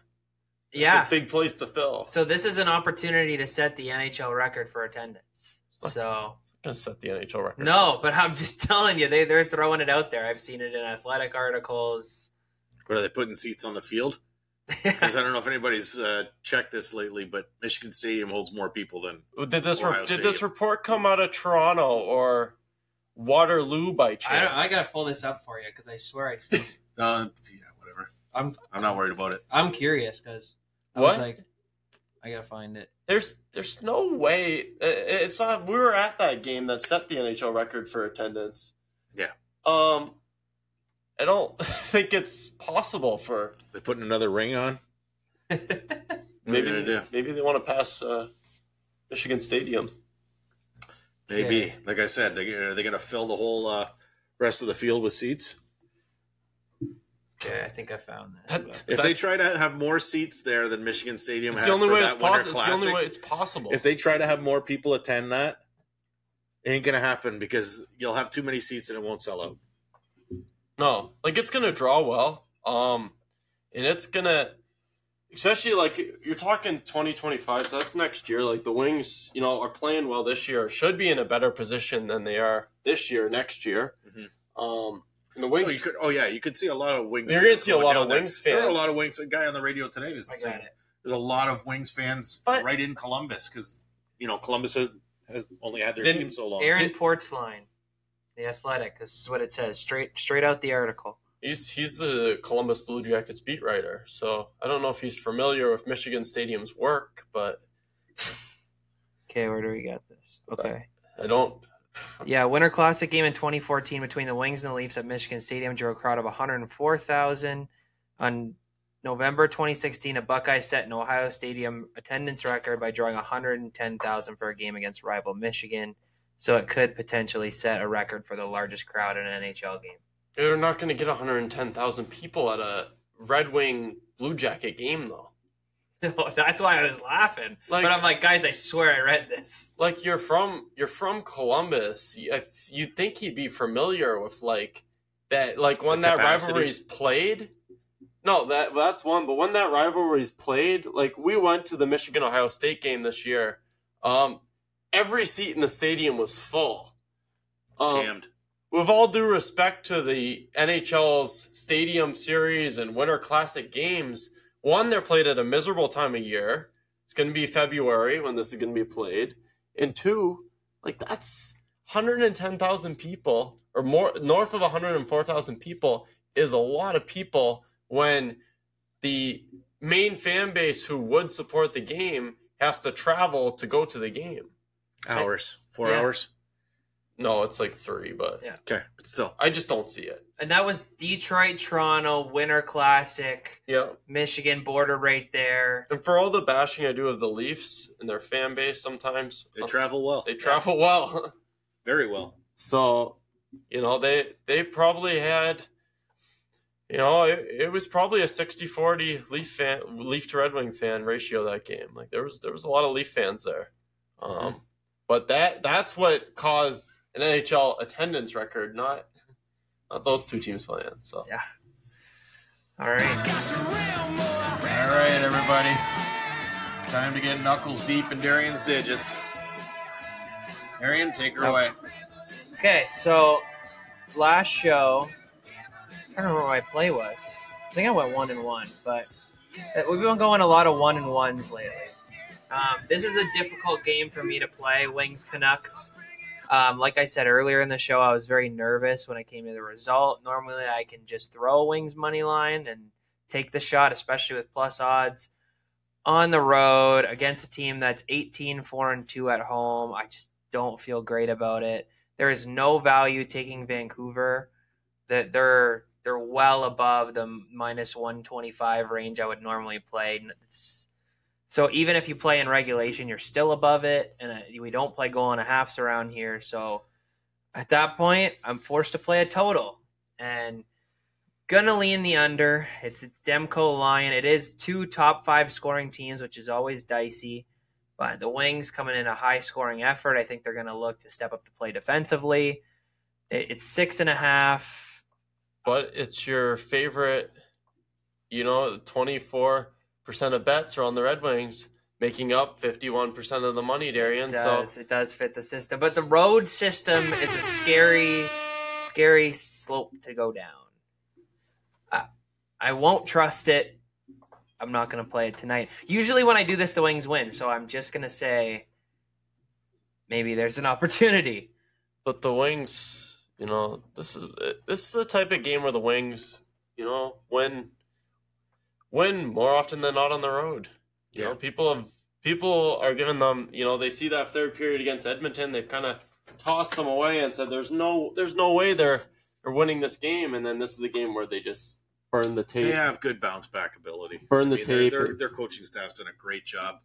Yeah. It's a big place to fill. So this is an opportunity to set the NHL record for attendance. So gonna set the NHL record. No, but I'm just telling you, they they're throwing it out there. I've seen it in athletic articles. What are they putting seats on the field? Because I don't know if anybody's uh, checked this lately, but Michigan Stadium holds more people than. Did this Ohio did this report come out of Toronto or Waterloo by chance? I, I gotta pull this up for you because I swear I. See, Uh, yeah, whatever. I'm I'm not worried about it. I'm curious because I What? was like, I gotta find it. There's there's no way. i- i- It's not. We were at that game that set the NHL record for attendance. Yeah. Um, I don't think it's possible for They're putting another ring on. maybe gonna do? maybe they want to pass uh, Michigan Stadium. Maybe, Yeah. like I said, they, are they going to fill the whole uh, rest of the field with seats? Okay, I think I found that. That- If That- they try to have more seats there than Michigan Stadium It's the only for way that it's possible. It's the only way it's possible. if they try to have more people attend that, it ain't going to happen because you'll have too many seats and it won't sell out. No, like it's gonna draw well. Um, and it's gonna, especially like you're talking 2025, so that's next year. Like the Wings, you know, are playing well this year. Should be in a better position than they are this year, next year. Mhm. Um, and the So Wings. you could, oh yeah, you could see a lot of Wings. You're gonna see a lot down of there. Wings There are a lot of Wings. A guy on the radio today was saying it. there's a lot of Wings fans But- right in Columbus because you know Columbus has, has only had their team so long. Aaron Did- Portzline, the Athletic. This is what it says straight straight out the article. He's he's the Columbus Blue Jackets beat writer, so I don't know if he's familiar with Michigan Stadium's work, but Okay, where do we get this? Okay. I don't. Yeah, Winter Classic game in 2014 between the Wings and the Leafs at Michigan Stadium drew a crowd of 104,000. On November 2016, the Buckeyes set an Ohio Stadium attendance record by drawing 110,000 for a game against rival Michigan. So it could potentially set a record for the largest crowd in an NHL game. They're not going to get 110,000 people at a Red Wing Blue Jacket game, though. That's why I was laughing. Like- but I'm like, guys, I swear I read this. Like you're from you're from Columbus. You- if You'd think he'd be familiar with like that. Like when that capacity. rivalry's played. No, that that's one. But when that rivalry's played, like we went to the Michigan Ohio State game this year. Um, every seat in the stadium was full. Um, Jammed. with all due respect to the NHL's Stadium Series and Winter Classic games, one, they're played at a miserable time of year. It's going to be February when this is going to be played. And two, like that's 110,000 people or more, north of 104,000 people is a lot of people when the main fan base who would support the game has to travel to go to the game. Hours, four Yeah. hours. No, it's like three, but Yeah. Okay, but still, I just don't see it. And that was Detroit, Toronto, Winter Classic, Yeah. Michigan border right there. And for all the bashing I do of the Leafs and their fan base, sometimes they uh, travel well, they travel well. very well. so, you know, they they probably had, you know, it, it was probably a 60-40 Leaf fan, Leaf to Red Wing fan ratio that game. Like there was there was a lot of Leaf fans there, um, but that that's what caused an NHL attendance record, not not those two teams playing. So yeah. All right. All right, everybody, time to get knuckles deep in Darian's digits. Darian, take her away. Okay, so last show, I don't remember what my play was. I think I went one and one, but uh, we've been going a lot of one and ones lately. Um, this is a difficult game for me to play, Wings Canucks. Um, like I said earlier in the show, I was very nervous when it came to the result. Normally, I can just throw Wings money line and take the shot, especially with plus odds. On the road against a team that's 18 4 and 2 at home, I just don't feel great about it. There is no value taking Vancouver. That they're they're well above the minus 125 range I would normally play. It's, so even if you play in regulation, you're still above it, and uh, we don't play goal and a halves around here. So at that point, I'm forced to play a total, and gonna lean the under. It's it's Demko Lyon. It is two top five scoring teams, which is always dicey. But the Wings coming in a high scoring effort. I think they're to look to step up to play defensively. It, it's six and a half. but it's your favorite. You know, twenty four percent of bets are on the Red Wings. making up 51% of the money, Darian. It So. It does fit the system, but the road system is a scary, scary slope to go down. I, I won't trust it. I'm not going to play it tonight. Usually, when I do this, the Wings win. So I'm just going to say maybe there's an opportunity. But the Wings, you know, this is this is the type of game where the Wings, you know, win win more often than not on the road. You Yeah. know, people have people are giving them, you know, they see that third period against Edmonton, they've kind of tossed them away and said there's no there's no way they're they're winning this game and then this is a game where they just burn the tape. They have good bounce back ability. Burn the I mean, tape Their, their coaching staff's done a great job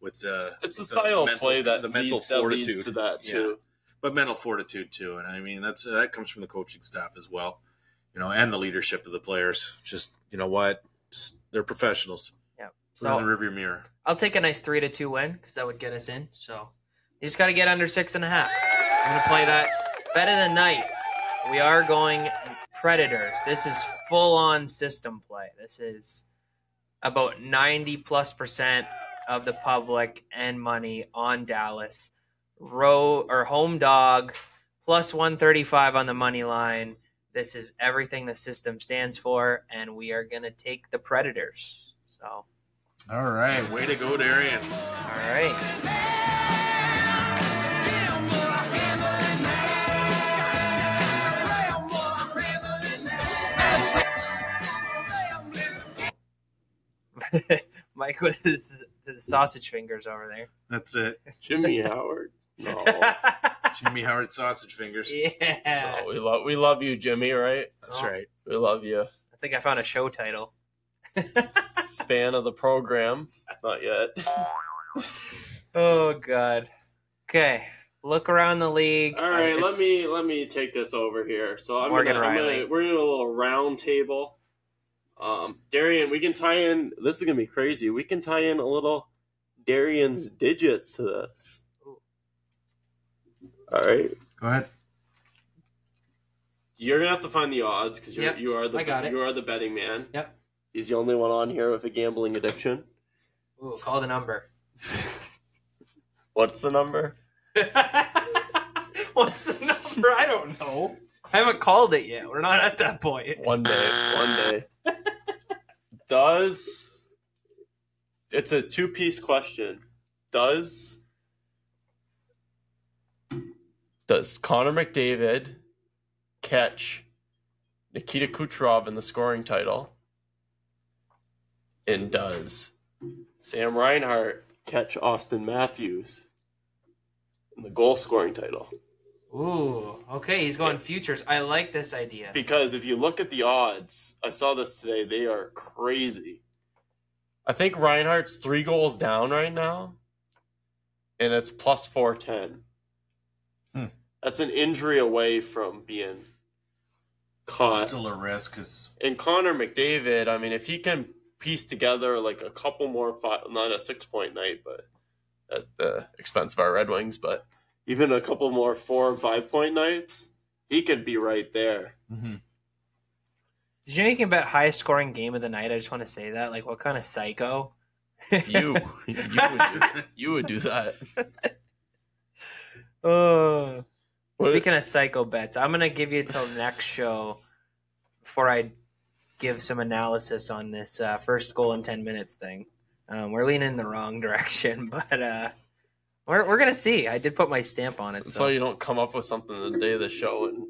with the. It's the the style of mental- play that the mental that leads fortitude. to that Yeah. too. but mental fortitude too, and I mean that's that comes from the coaching staff as well, you know, and the leadership of the players. Just you know what, they're professionals. Yeah. Look in the rearview mirror. I'll take a nice three to two win because that would get us in. So you just got to get under six and a half. I'm gonna play that bet of the night. We are going Predators. This is full on system play. This is about 90 plus percent of the public and money on Dallas. Row or home dog plus 135 on the money line. This is everything the system stands for, and we are gonna take the Predators. So. All right, way to go, Darian. All right. Mike with his, his sausage fingers over there. That's it, Jimmy Howard. No. Jimmy Howard sausage fingers. yeah. No, we love we love you, Jimmy, right? That's Oh. right. We love you. I think I found a show title. Fan of the program. Not yet. Oh God. Okay. Look around the league. All right, It's- let me let me take this over here. So I'm Morgan gonna, I'm gonna we're gonna a little round table. Um, Darian, we can tie in. This is gonna be crazy. We can tie in a little Darian's digits to this. All right, Go ahead. you're gonna have to find the odds because Yep, you are the I got it. you are the betting man. Yep. He's the only one on here with a gambling addiction. Ooh, call the number. What's the number? What's the number? I don't know. I haven't called it yet. We're not at that point. One day, one day. Does it's a two piece question. Does does Connor McDavid catch Nikita Kucherov in the scoring title? And does Sam Reinhart catch Austin Matthews in the goal scoring title? Ooh, okay. He's going futures. I like this idea. Because if you look at the odds, I saw this today, they are crazy. I think Reinhart's three goals down right now, and it's plus 410. That's an injury away from being caught. Still a risk because and Connor McDavid, I mean, if he can piece together like a couple more, five, not a six point night, but at the expense of our Red Wings, but even a couple more four and five point nights, he could be right there. Mm-hmm. Did you know you can bet highest scoring game of the night? I just want to say that. Like, what kind of psycho? You, you would do, you would do that. Oh. Speaking of psycho bets, I'm gonna give you till next show before I give some analysis on this uh, first goal in ten minutes thing. Um, we're leaning in the wrong direction, but uh, we're we're gonna see. I did put my stamp on it. So So you don't come up with something the day of the show and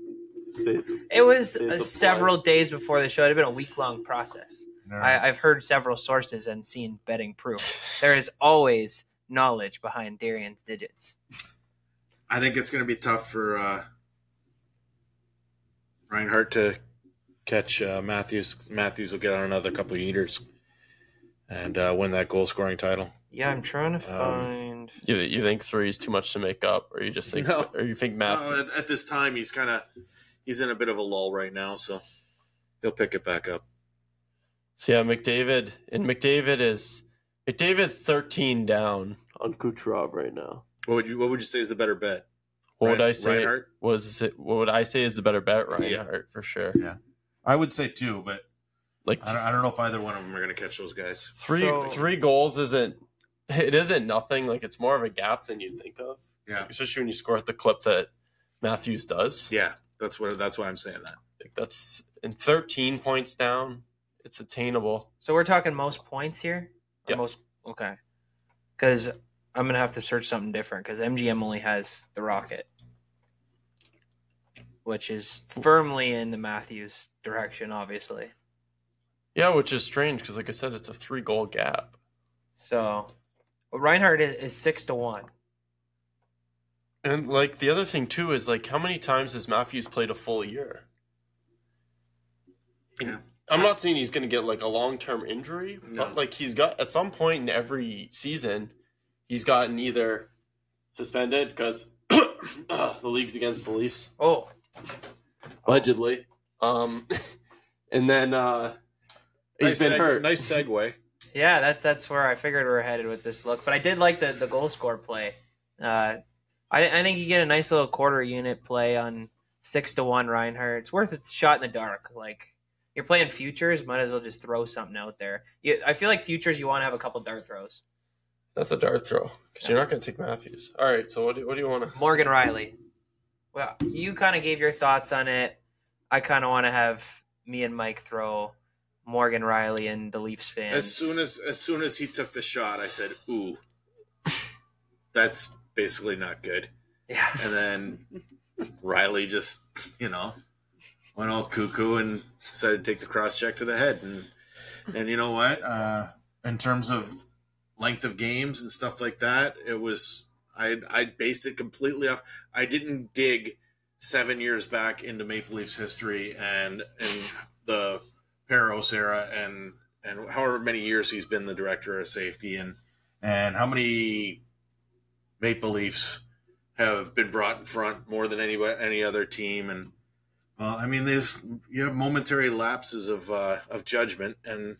say it's it was it's a several days before the show. It had been a week long process. Right. I, I've heard several sources and seen betting proof. There is always knowledge behind Darian's digits. I think it's going to be tough for uh, Reinhart to catch uh, Matthews. Matthews will get on another couple of eaters and uh, win that goal scoring title. Yeah, I'm trying to Um, find. You, you think three is too much to make up, or you just think, No. or you think math? No, at, at this time, he's kind of he's in a bit of a lull right now, so he'll pick it back up. So yeah, McDavid and McDavid is McDavid's thirteen down on Kucherov right now. What would you What would you say is the better bet? What would I say? Reinhart? Was it? What would I say is the better bet? Yeah. Reinhart for sure. Yeah, I would say two, but Like I don't, I don't know if either one of them are going to catch those guys. three So- three goals isn't it isn't nothing. Like it's more of a gap than you'd think of. Yeah. Especially when you score at the clip that Matthews does. Yeah, that's what that's why I'm saying that. Like that's in 13 points down. It's attainable. So we're talking most points here. Or Yeah. Most okay. Because I'm gonna have to search something different because MGM only has the Rocket, which is firmly in the Matthews direction, obviously. Yeah, which is strange because, like I said, it's a three goal gap. So well, Reinhart is, is six to one. And like the other thing too is like how many times has Matthews played a full year? Yeah. I'm not saying he's going to get like a long term injury, No. but like he's got at some point in every season, he's gotten either suspended because the league's against the Leafs Oh, allegedly, um, and then uh, he's nice been seg- hurt. Nice segue. yeah, that's that's where I figured we are headed with this look. But I did like the the goal score play. Uh, I I think you get a nice little quarter unit play on six to one Reinhart. It's worth a shot in the dark. Like you're playing futures, might as well just throw something out there. You, I feel like futures, you want to have a couple dart throws. That's a dart throw because you're not going to take Matthews. All right, so what do, what do you want to? Morgan Rielly. Well, you kind of gave your thoughts on it. I kind of want to have me and Mike throw Morgan Rielly and the Leafs fans. As soon as as soon as he took the shot, I said, "Ooh, that's basically not good." yeah, And then Rielly just, you know, went all cuckoo and decided to take the cross check to the head. And And you know what? Uh, in terms of length of games and stuff like that, it was I I based it completely off. I didn't dig seven years back into Maple Leafs history and and the Parros era and and however many years he's been the director of safety and and how many Maple Leafs have been brought in front more than any any other team and well, I mean, there's you have momentary lapses of uh, of judgment, and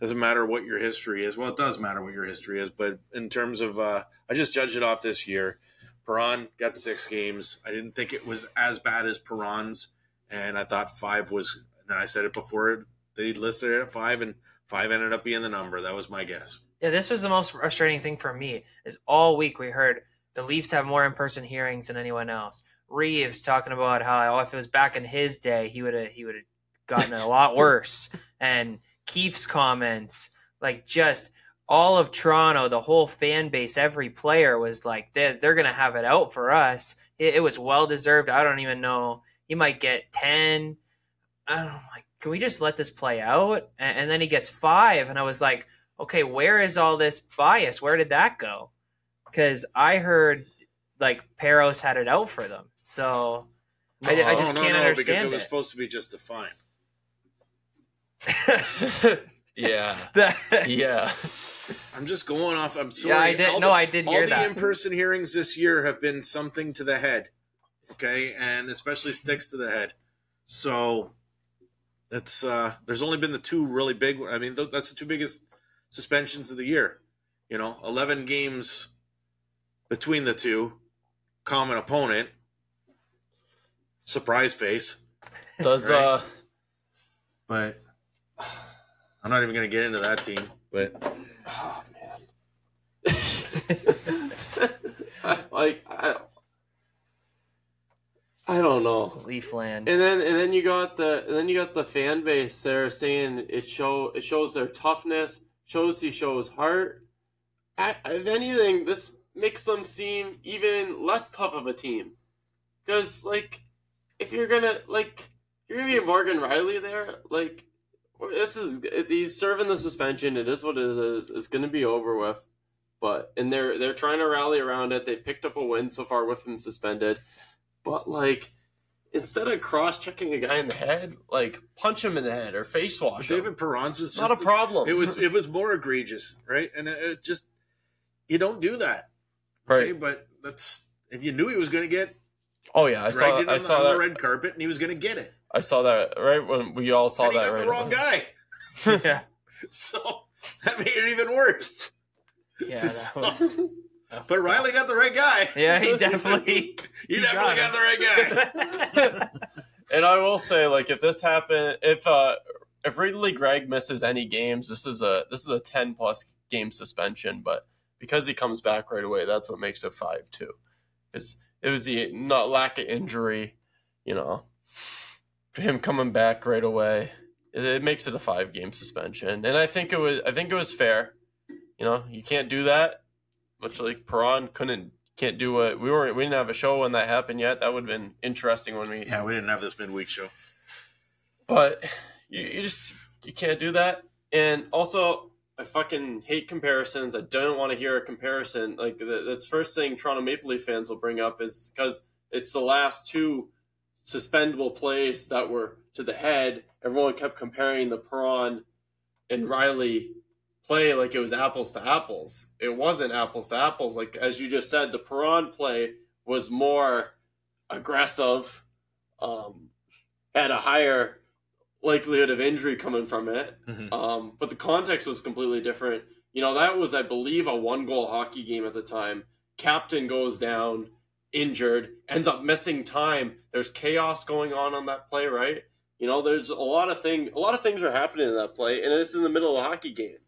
doesn't matter what your history is. Well, it does matter what your history is, but in terms of, uh, I just judged it off this year. Perron got six games. I didn't think it was as bad as Perron's, and I thought five was. And I said it before they listed it at five, and five ended up being the number. That was my guess. yeah. This was the most frustrating thing for me. Is all week we heard the Leafs have more in-person hearings than anyone else. Reaves talking about how if it was back in his day, he would have he would have gotten a lot worse. And Keefe's comments, like just all of Toronto, the whole fan base, every player was like, they're, they're going to have it out for us. It, it was well deserved. I don't even know. He might get 10. I don't know. Like, can we just let this play out? And, and then he gets five. And I was like, okay, where is all this bias? Where did that go? Because I heard like Parros had it out for them. So I, I just no, can't no, understand because it it. was supposed to be just a fine. Yeah, That- yeah. I'm just going off. I'm sorry. yeah, I did. All No, the- I did all hear the that. in-person hearings this year have been something to the head okay and especially sticks to the head so it's uh there's only been the two really big i mean th- that's the two biggest suspensions of the year you know 11 games between the two common opponent surprise face Does Right. uh but i'm not even gonna get into that team but oh man. like I don't I don't know. Leafland. And then and then you got the and then you got the fan base there saying it show it shows their toughness, shows he shows heart. I, if anything, this makes them seem even less tough of a team. Because like, if you're gonna like, you're gonna be Morgan Rielly there. Like, this is it, he's serving the suspension. It is what it is. It's gonna be over with. But and they're they're trying to rally around it. They picked up a win so far with him suspended. But like, instead of cross checking a guy in the head, like punch him in the head or face wash him. david perron's was not a problem. it was it was more egregious right and it, it just you don't do that okay right. but that's if you knew he was going to get Oh yeah, I saw. I saw on the red carpet and he was going to get it I saw that right when we all saw and he that. got right the wrong away. guy yeah, so that made it even worse yeah, that So- was. but Rielly got the right guy Yeah, he definitely. he, he definitely got got the right guy And I will say, like, if this happened, if uh, if Ridly Greig misses any games, this is a this is a ten plus game suspension. But because he comes back right away. That's what makes it five two. It's it was the not lack of injury, you know, for him coming back right away. It, it makes it a five game suspension, and I think it was I think it was fair. You know, you can't do that. Much like Perron couldn't can't do what we weren't we didn't have a show when that happened yet. That would have been interesting when we Yeah, we didn't have this midweek show. but you, you just you can't do that. And also, I fucking hate comparisons. I don't want to hear a comparison. Like the, that's first thing Toronto Maple Leaf fans will bring up is because it's the last two suspendable plays that were to the head. Everyone kept comparing the Perron and Rielly play like it was apples to apples. It wasn't apples to apples. Like as you just said, the Perron play was more aggressive, um, had a higher likelihood of injury coming from it. Mhm. Um, but the context was completely different. You know, that was, I believe, a one goal hockey game at the time. Captain goes down, injured, ends up missing time. There's chaos going on on that play, right? You know, there's a lot of thing, a lot of things are happening in that play, and it's in the middle of a hockey game.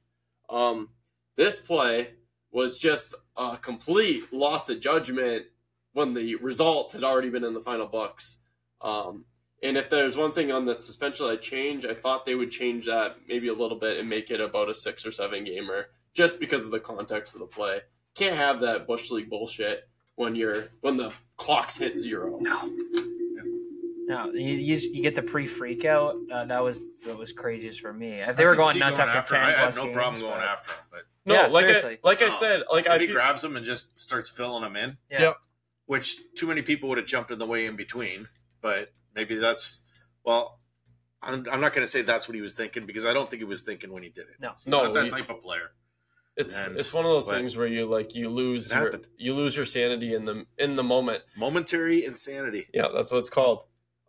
Um, this play was just a complete loss of judgment when the result had already been in the final books. Um, and if there's one thing on the suspension I'd change, I thought they would change that maybe a little bit and make it about a six or seven gamer, just because of the context of the play. Can't have that bush league bullshit when you're when the clocks hit zero. No, you you, just, you get the pre freak out. Uh, that was that was craziest for me. If I they were going nuts going after him. ten I had no games, problem going but- after him, but No, Yeah, like I, seriously. like I said, like I he feel, grabs him and just starts filling him in, Yeah. Yep. which too many people would have jumped in the way in between. But maybe that's well. I'm, I'm not going to say that's what he was thinking because I don't think he was thinking when he did it. No. He's No, not that he- type of player. It's and- it's one of those things where you like you lose your, happened. you lose your sanity in the in the moment. Momentary insanity. Yeah, that's what it's called.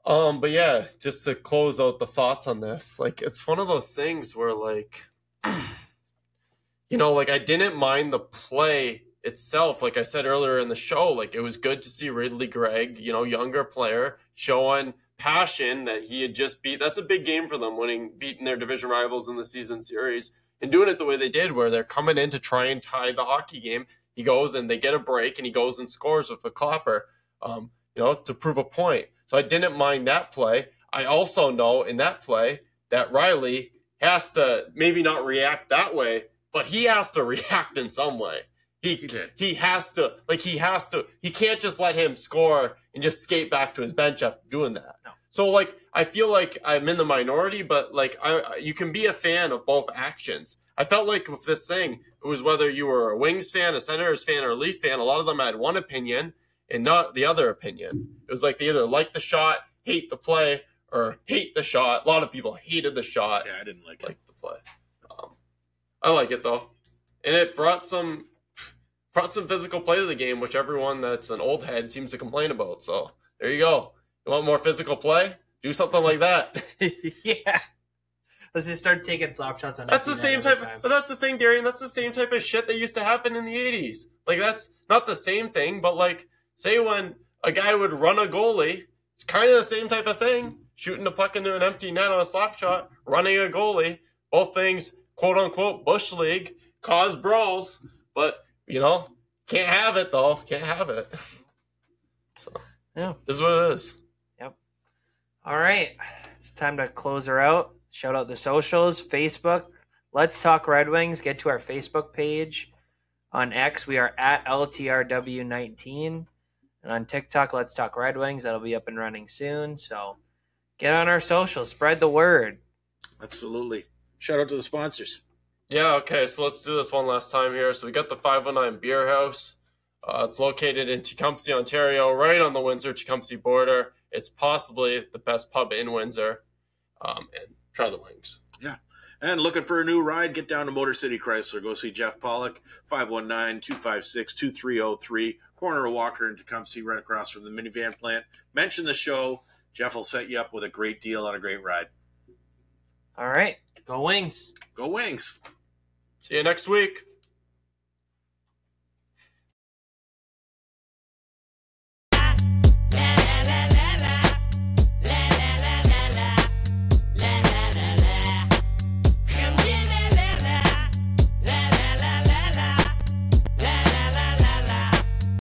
Um, but yeah, just to close out the thoughts on this, like it's one of those things where like you know, like I didn't mind the play itself, like I said earlier in the show, like it was good to see Ridly Greig, you know, younger player, showing passion that he had just beat that's a big game for them, winning beating their division rivals in the season series and doing it the way they did, where they're coming in to try and tie the hockey game. He goes and they get a break and he goes and scores with a clapper. Um, you know, to prove a point. So I didn't mind that play. I also know in that play that Rielly has to maybe not react that way, but he has to react in some way. He, He. He has to like he has to. He can't just let him score and just skate back to his bench after doing that. No. So like I feel like I'm in the minority, but like I, you can be a fan of both actions. I felt like with this thing, it was whether you were a Wings fan, a Senators fan, or a Leaf fan. A lot of them had one opinion and not the other opinion. It was like they either like the shot, hate the play, or hate the shot. A lot of people hated the shot, Yeah, I didn't like like the play. Um, I like it though, and it brought some brought some physical play to the game, which everyone that's an old head seems to complain about. So there you go. You want more physical play? Do something like that. yeah. Let's just start taking slap shots on. That's the same type. time. But that's the thing, Darian. That's the same type of shit that used to happen in the '80s. Like that's not the same thing, but like say when a guy would run a goalie, it's kind of the same type of thing. Shooting the puck into an empty net on a slap shot, running a goalie. Both things, quote unquote, bush league, cause brawls. But you know, can't have it though. Can't have it. So Yeah. this is what it is. All right, it's time to close her out. Shout out the socials, Facebook. Let's talk Red Wings. Get to our Facebook page. On X, we are at LTRW19. And on TikTok, Let's Talk Red Wings. That'll be up and running soon. So get on our socials, spread the word. Absolutely. Shout out to the sponsors. Yeah, okay, so let's do this one last time here. So we got the 519 Beer House. Uh, it's located in Tecumseh, Ontario, right on the Windsor Tecumseh border. It's possibly the best pub in Windsor. Um, and try the wings. Yeah. And looking for a new ride, get down to Motor City Chrysler. Go see Jeff Pollock, 519 256 2303, corner of Walker and Tecumseh, right across from the minivan plant. Mention the show. Jeff will set you up with a great deal on a great ride. All right, go Wings. Go Wings. See you next week.